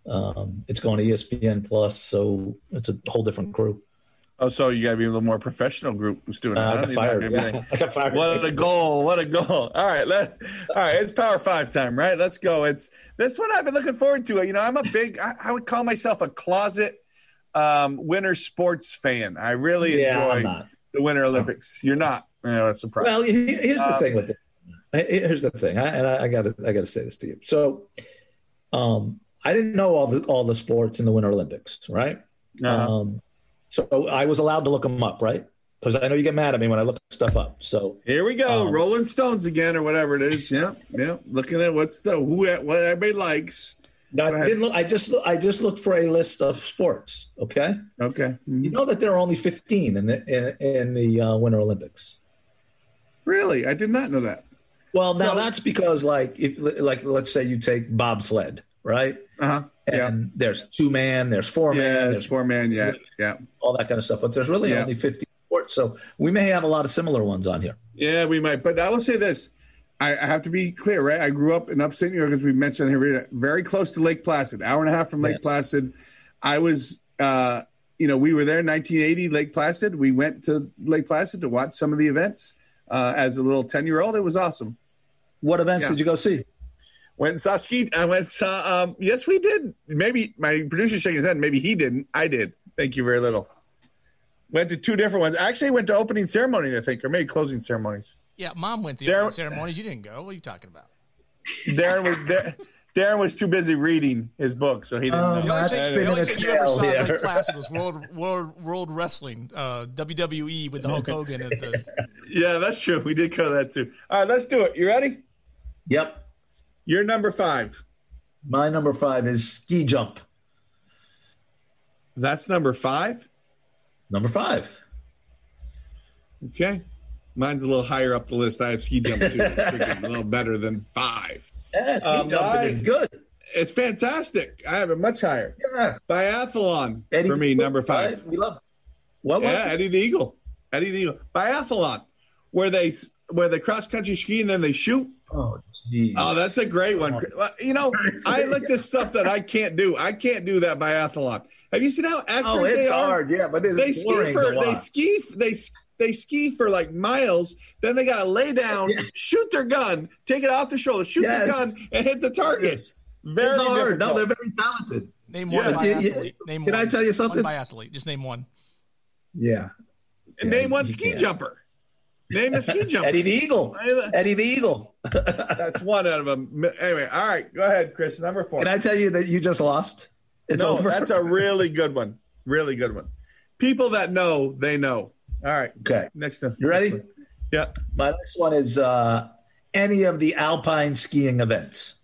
um, it's going to ESPN Plus, so it's a whole different crew. Oh, so you got to be a little more professional group who's doing uh, I, got fired. Yeah. I got fired. What a goal! What a goal! All right, let all right. It's Power Five time, right? Let's go. It's this one I've been looking forward to. You know, I'm a big. I, I would call myself a closet um, winter sports fan. I really yeah, enjoy the Winter Olympics. You're not. You know, that's surprising. Well, here's the um, thing with it. Here's the thing, I, and I got to I got to say this to you. So, um, I didn't know all the all the sports in the Winter Olympics, right? Uh-huh. Um, so I was allowed to look them up, right? Because I know you get mad at me when I look stuff up. So here we go, um, Rolling Stones again, or whatever it is. Yeah, yeah. Looking at what's the who what everybody likes. I didn't look. I just I just looked for a list of sports. Okay. Okay. Mm-hmm. You know that there are only fifteen in the in, in the uh, Winter Olympics. Really, I did not know that. Well, now so, that's because, like, if like let's say you take bobsled, right? Uh-huh. And yeah. there's two man, there's four yeah, man, there's four man, yeah, yeah, all that kind of stuff. But there's really yeah. only 50 sports, so we may have a lot of similar ones on here. Yeah, we might. But I will say this: I, I have to be clear, right? I grew up in upstate New York, as we mentioned here, very close to Lake Placid, hour and a half from Lake Placid. I was, uh, you know, we were there in 1980, Lake Placid. We went to Lake Placid to watch some of the events uh, as a little 10 year old. It was awesome. What events did you go see? Went Saski. I went saw. Um, yes, we did. Maybe my producer shaking his head. Maybe he didn't. I did. Thank you very little. Went to two different ones. Actually, went to opening ceremony. I think, or maybe closing ceremonies. Yeah, mom went to the Darren, opening ceremonies. You didn't go. What are you talking about? Darren was there. Darren was too busy reading his book, so he didn't oh, know. That's spinning its tail here. Classic was World, World, World Wrestling, uh, WWE with the Hulk Hogan. At the... Yeah, that's true. We did cover that too. All right, let's do it. You ready? Yep. Your number five. My number five is ski jump. That's number five? Number five. Okay. Mine's a little higher up the list. I have ski jump too. a little better than five. Yeah, ski um, jumping is good. It's fantastic. I have it much higher. Yeah. Biathlon Eddie for me, number five. We love. What yeah, Eddie the Eagle. Eddie the Eagle. Biathlon, where they where they cross country ski and then they shoot Oh, geez. oh, that's a great one. Oh. You know, I looked at stuff that I can't do. I can't do that biathlon. Have you seen how oh, accurate oh, it's they are? hard, yeah, but they ski for they ski they they ski for like miles. Then they got to lay down, yeah. shoot their gun, take it off the shoulder, shoot yes. the gun, and hit the target. Yes. Very it's hard. Difficult. No, they're very talented. Name one yeah. biathlete. Name Can one. I tell you something? One biathlete. Just name one. Yeah. And yeah, name one ski can. jumper. Name a ski jumper. Eddie the Eagle. Eddie the Eagle. That's one out of them. Anyway, all right. Go ahead, Chris. Number four. Can I tell you that you just lost? It's no, over. That's a really good one. Really good one. People that know, they know. All right. Okay. Next one. You ready? Yeah. My next one is uh, any of the alpine skiing events.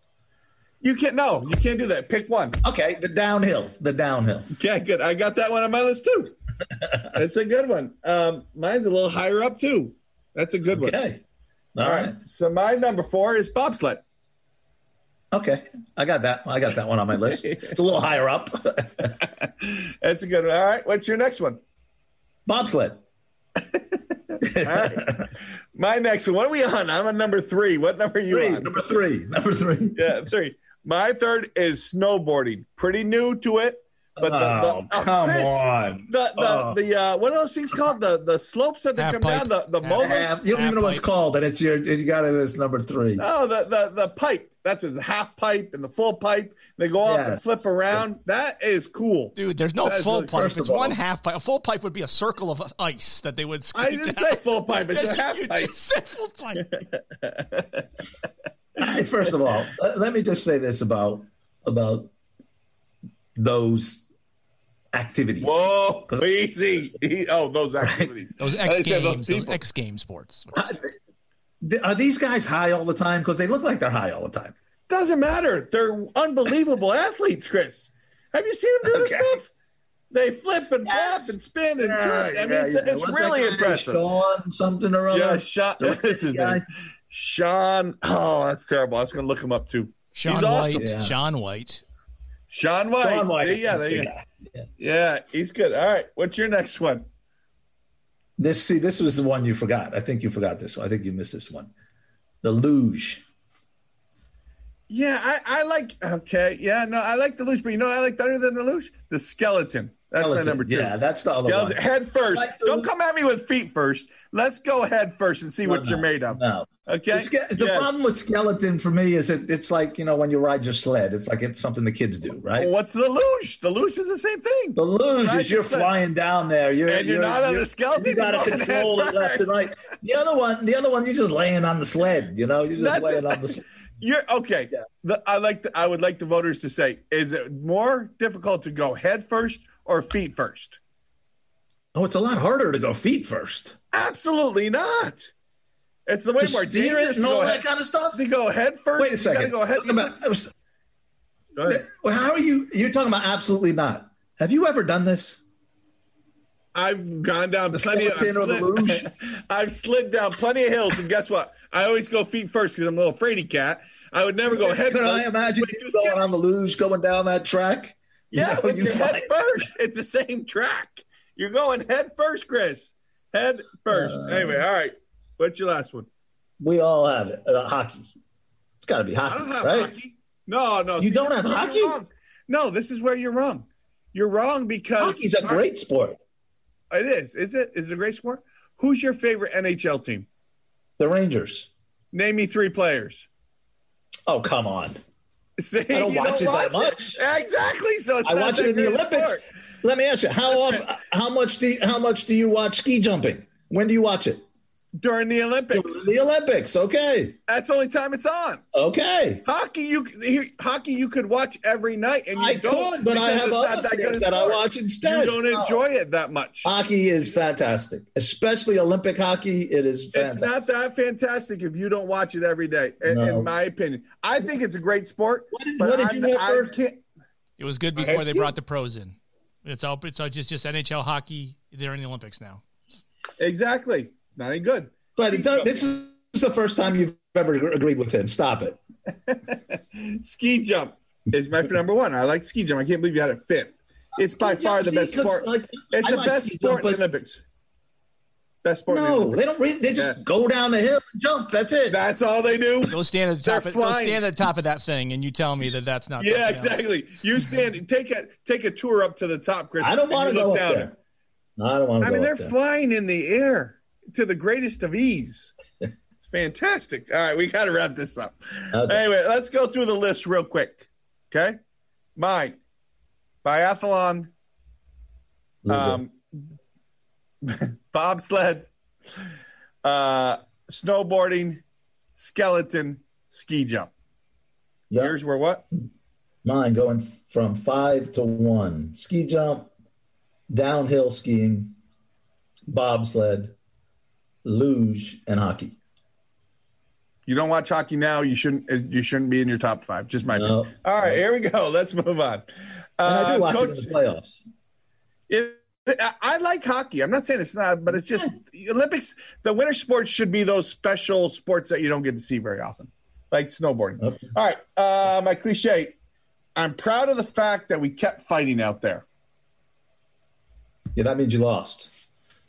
You can't. No, you can't do that. Pick one. Okay, the downhill. The downhill. Okay, good. I got that one on my list too. That's a good one. Um, mine's a little higher up too. That's a good okay. one. Okay. All, All right. right. So my number four is bobsled. Okay, I got that. I got that one on my list. It's a little higher up. That's a good one. All right. What's your next one? Bobsled. All right. My next one. What are we on? I'm on number three. What number are you three, on? Number three. Number three. Yeah, three. My third is snowboarding. Pretty new to it. But the, the oh, oh, come Chris, on, the the, oh. the uh, what are those things called? The the slopes that they come pipe. down. The the half, You don't even know what it's called, and it's your you got it as number three. Oh, the the the pipe. That's his half pipe and the full pipe. They go up yes. and flip around. That is cool, dude. There's no full really, pipe. It's one half pipe. A full pipe would be a circle of ice that they would. I didn't down. say full pipe. It's a half pipe. said full pipe. First of all, let me just say this about about those activities. Whoa, easy. Oh, those activities. Those X games, those, those X game sports. Uh, are these guys high all the time? Because they look like they're high all the time. Doesn't matter. They're unbelievable athletes, Chris. Have you seen them do okay. this stuff? They flip and yes. flap and spin and yeah, turn. I mean, yeah, it's, yeah. it's really impressive. Sean something or other. Yeah, Sean. This is name. Sean. Oh, that's terrible. I was going to look him up too. Sean He's White. Awesome. Yeah. Shaun White. Shaun White. Shaun White. See, yeah, yeah. yeah, he's good. All right. What's your next one? This see, this was the one you forgot. I think you forgot this one. I think you missed this one. The luge. Yeah, I, I like okay. Yeah, no, I like the luge, but you know I like better than the luge? The skeleton. That's skeleton. my number two. Yeah, that's the other skeleton. one. Head first. Like Don't come at me with feet first. Let's go head first and see no, what no, you're made of. No. Okay. The, the yes. problem with skeleton for me is it, it's like you know when you ride your sled. It's like it's something the kids do, right? Well, what's the luge? The luge is the same thing. The luge is you're flying down there. You're, and you're, you're not on the skeleton. You got to control it left and right. The other one, the other one, you're just laying on the sled. You know, you're just That's laying on the. sled. You're okay. Yeah. The, I like. The, I would like the voters to say: Is it more difficult to go head first or feet first? Oh, it's a lot harder to go feet first. Absolutely not. It's the way more dangerous and all that kind of stuff. To go head first. Wait a second. Go ahead. About, was, go ahead. How are you? You're talking about absolutely not. Have you ever done this? I've gone down the plenty of I've slid, I've slid down plenty of hills, and guess what? I always go feet first because I'm a little fraidy cat. I would never go head Can first. I imagine you going on the luge, going down that track? Yeah, you know, you head first. It's the same track. You're going head first, Chris. Head first. Uh, anyway, all right. What's your last one? We all have it. Uh, hockey. It's got to be hockey, right? Hockey. No, no. You see, don't have hockey? No, this is where you're wrong. You're wrong because hockey's a great sport. It is. Is it? Is it a great sport? Who's your favorite NHL team? The Rangers. Name me three players. Oh, come on. See, I don't watch don't it watch that much. It. Exactly. So I watch it in the Olympics. Sport. Let me ask you how often, how much do you, how much do you watch ski jumping? When do you watch it? During the Olympics. During the Olympics, okay. That's the only time it's on. Okay. Hockey, you hockey you could watch every night, and you I don't. Could, but I have other that, things that I watch instead. You don't enjoy it that much. Hockey is fantastic, especially Olympic hockey. It is. Fantastic. It's not that fantastic if you don't watch it every day. In, no. in my opinion, I think it's a great sport. What did, what did you I can't. It was good before they brought the pros in. It's all it's all just just NHL hockey. They're in the Olympics now. Exactly. Not any good. But this is the first time you've ever agreed with him. Stop it. ski jump is my number one. I like ski jump. I can't believe you had it fifth. It's by far the best sport. Like, it's I the like best sport jump, in the Olympics. Best sport. No, the they don't. Re- they just yes. go down the hill and jump. That's it. That's all they do. Go stand at the top. Of, go stand at the top of that thing, and you tell me that that's not. Yeah, exactly. You stand. take a take a tour up to the top, Chris. I don't want to go down there. No, I don't want to. I mean, they're there. flying in the air to the greatest of ease. It's fantastic. All right, we got to wrap this up. Okay. Anyway, let's go through the list real quick. Okay, mine biathlon. Um, bobsled, uh, snowboarding, skeleton, ski jump. Yep. Yours were what? Mine going from five to one. Ski jump, downhill skiing, bobsled, luge, and hockey. You don't watch hockey now. You shouldn't. You shouldn't be in your top five. Just my. No. All right, here we go. Let's move on. Uh, I do watch Coach, it in the playoffs. If I like hockey. I'm not saying it's not, but it's just Olympics. The winter sports should be those special sports that you don't get to see very often, like snowboarding. Okay. All right, uh, my cliche. I'm proud of the fact that we kept fighting out there. Yeah, that means you lost.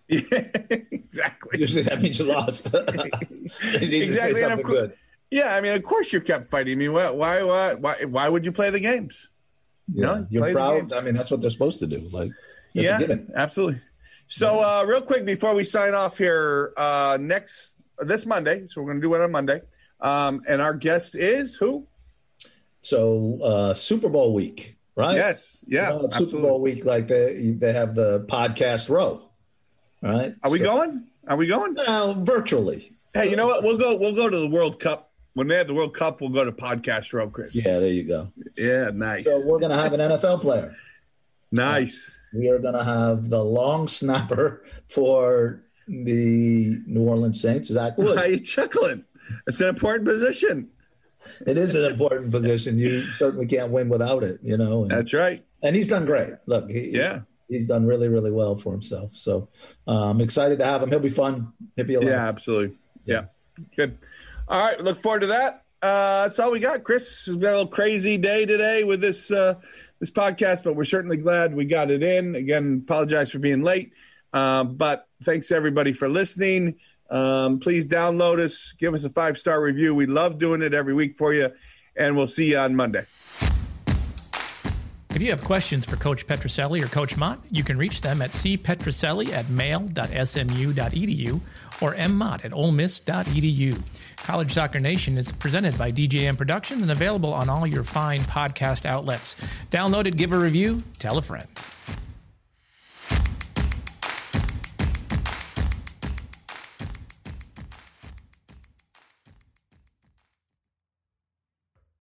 Yeah, exactly. Usually that means you lost. you exactly. Co- good. Yeah, I mean, of course you kept fighting. I mean, why, why, why, why would you play the games? You yeah, know, you're proud. I mean, that's what they're supposed to do. Like, yeah, absolutely. So, uh, real quick before we sign off here, uh, next this Monday, so we're going to do it on Monday, um, and our guest is who? So, uh, Super Bowl week, right? Yes, yeah, you know, Super Bowl week, like they they have the podcast row, right? Are we so, going? Are we going? Well, virtually. Hey, you know what? We'll go. We'll go to the World Cup when they have the World Cup. We'll go to podcast row, Chris. Yeah, there you go. Yeah, nice. So we're going to have an NFL player. Nice. We are going to have the long snapper for the New Orleans Saints, Zach Woods. Why are you chuckling? It's an important position. It is an important position. You certainly can't win without it, you know. And, That's right. And he's done great. Look, he, yeah, he's done really, really well for himself. So uh, I'm excited to have him. He'll be fun. He'll be a Yeah, absolutely. Yeah. yeah. Good. All right. Look forward to that. Uh, that's all we got, Chris. It's been a little crazy day today with this uh, this podcast, but we're certainly glad we got it in. Again, apologize for being late, uh, but thanks everybody for listening. Um, please download us, give us a five star review. We love doing it every week for you, and we'll see you on Monday. If you have questions for Coach Petrucelli or Coach Mott, you can reach them at cpetrucelli at mail.smu.edu or mmott at olemiss.edu. College Soccer Nation is presented by DJM Productions and available on all your fine podcast outlets. Download it, give a review, tell a friend.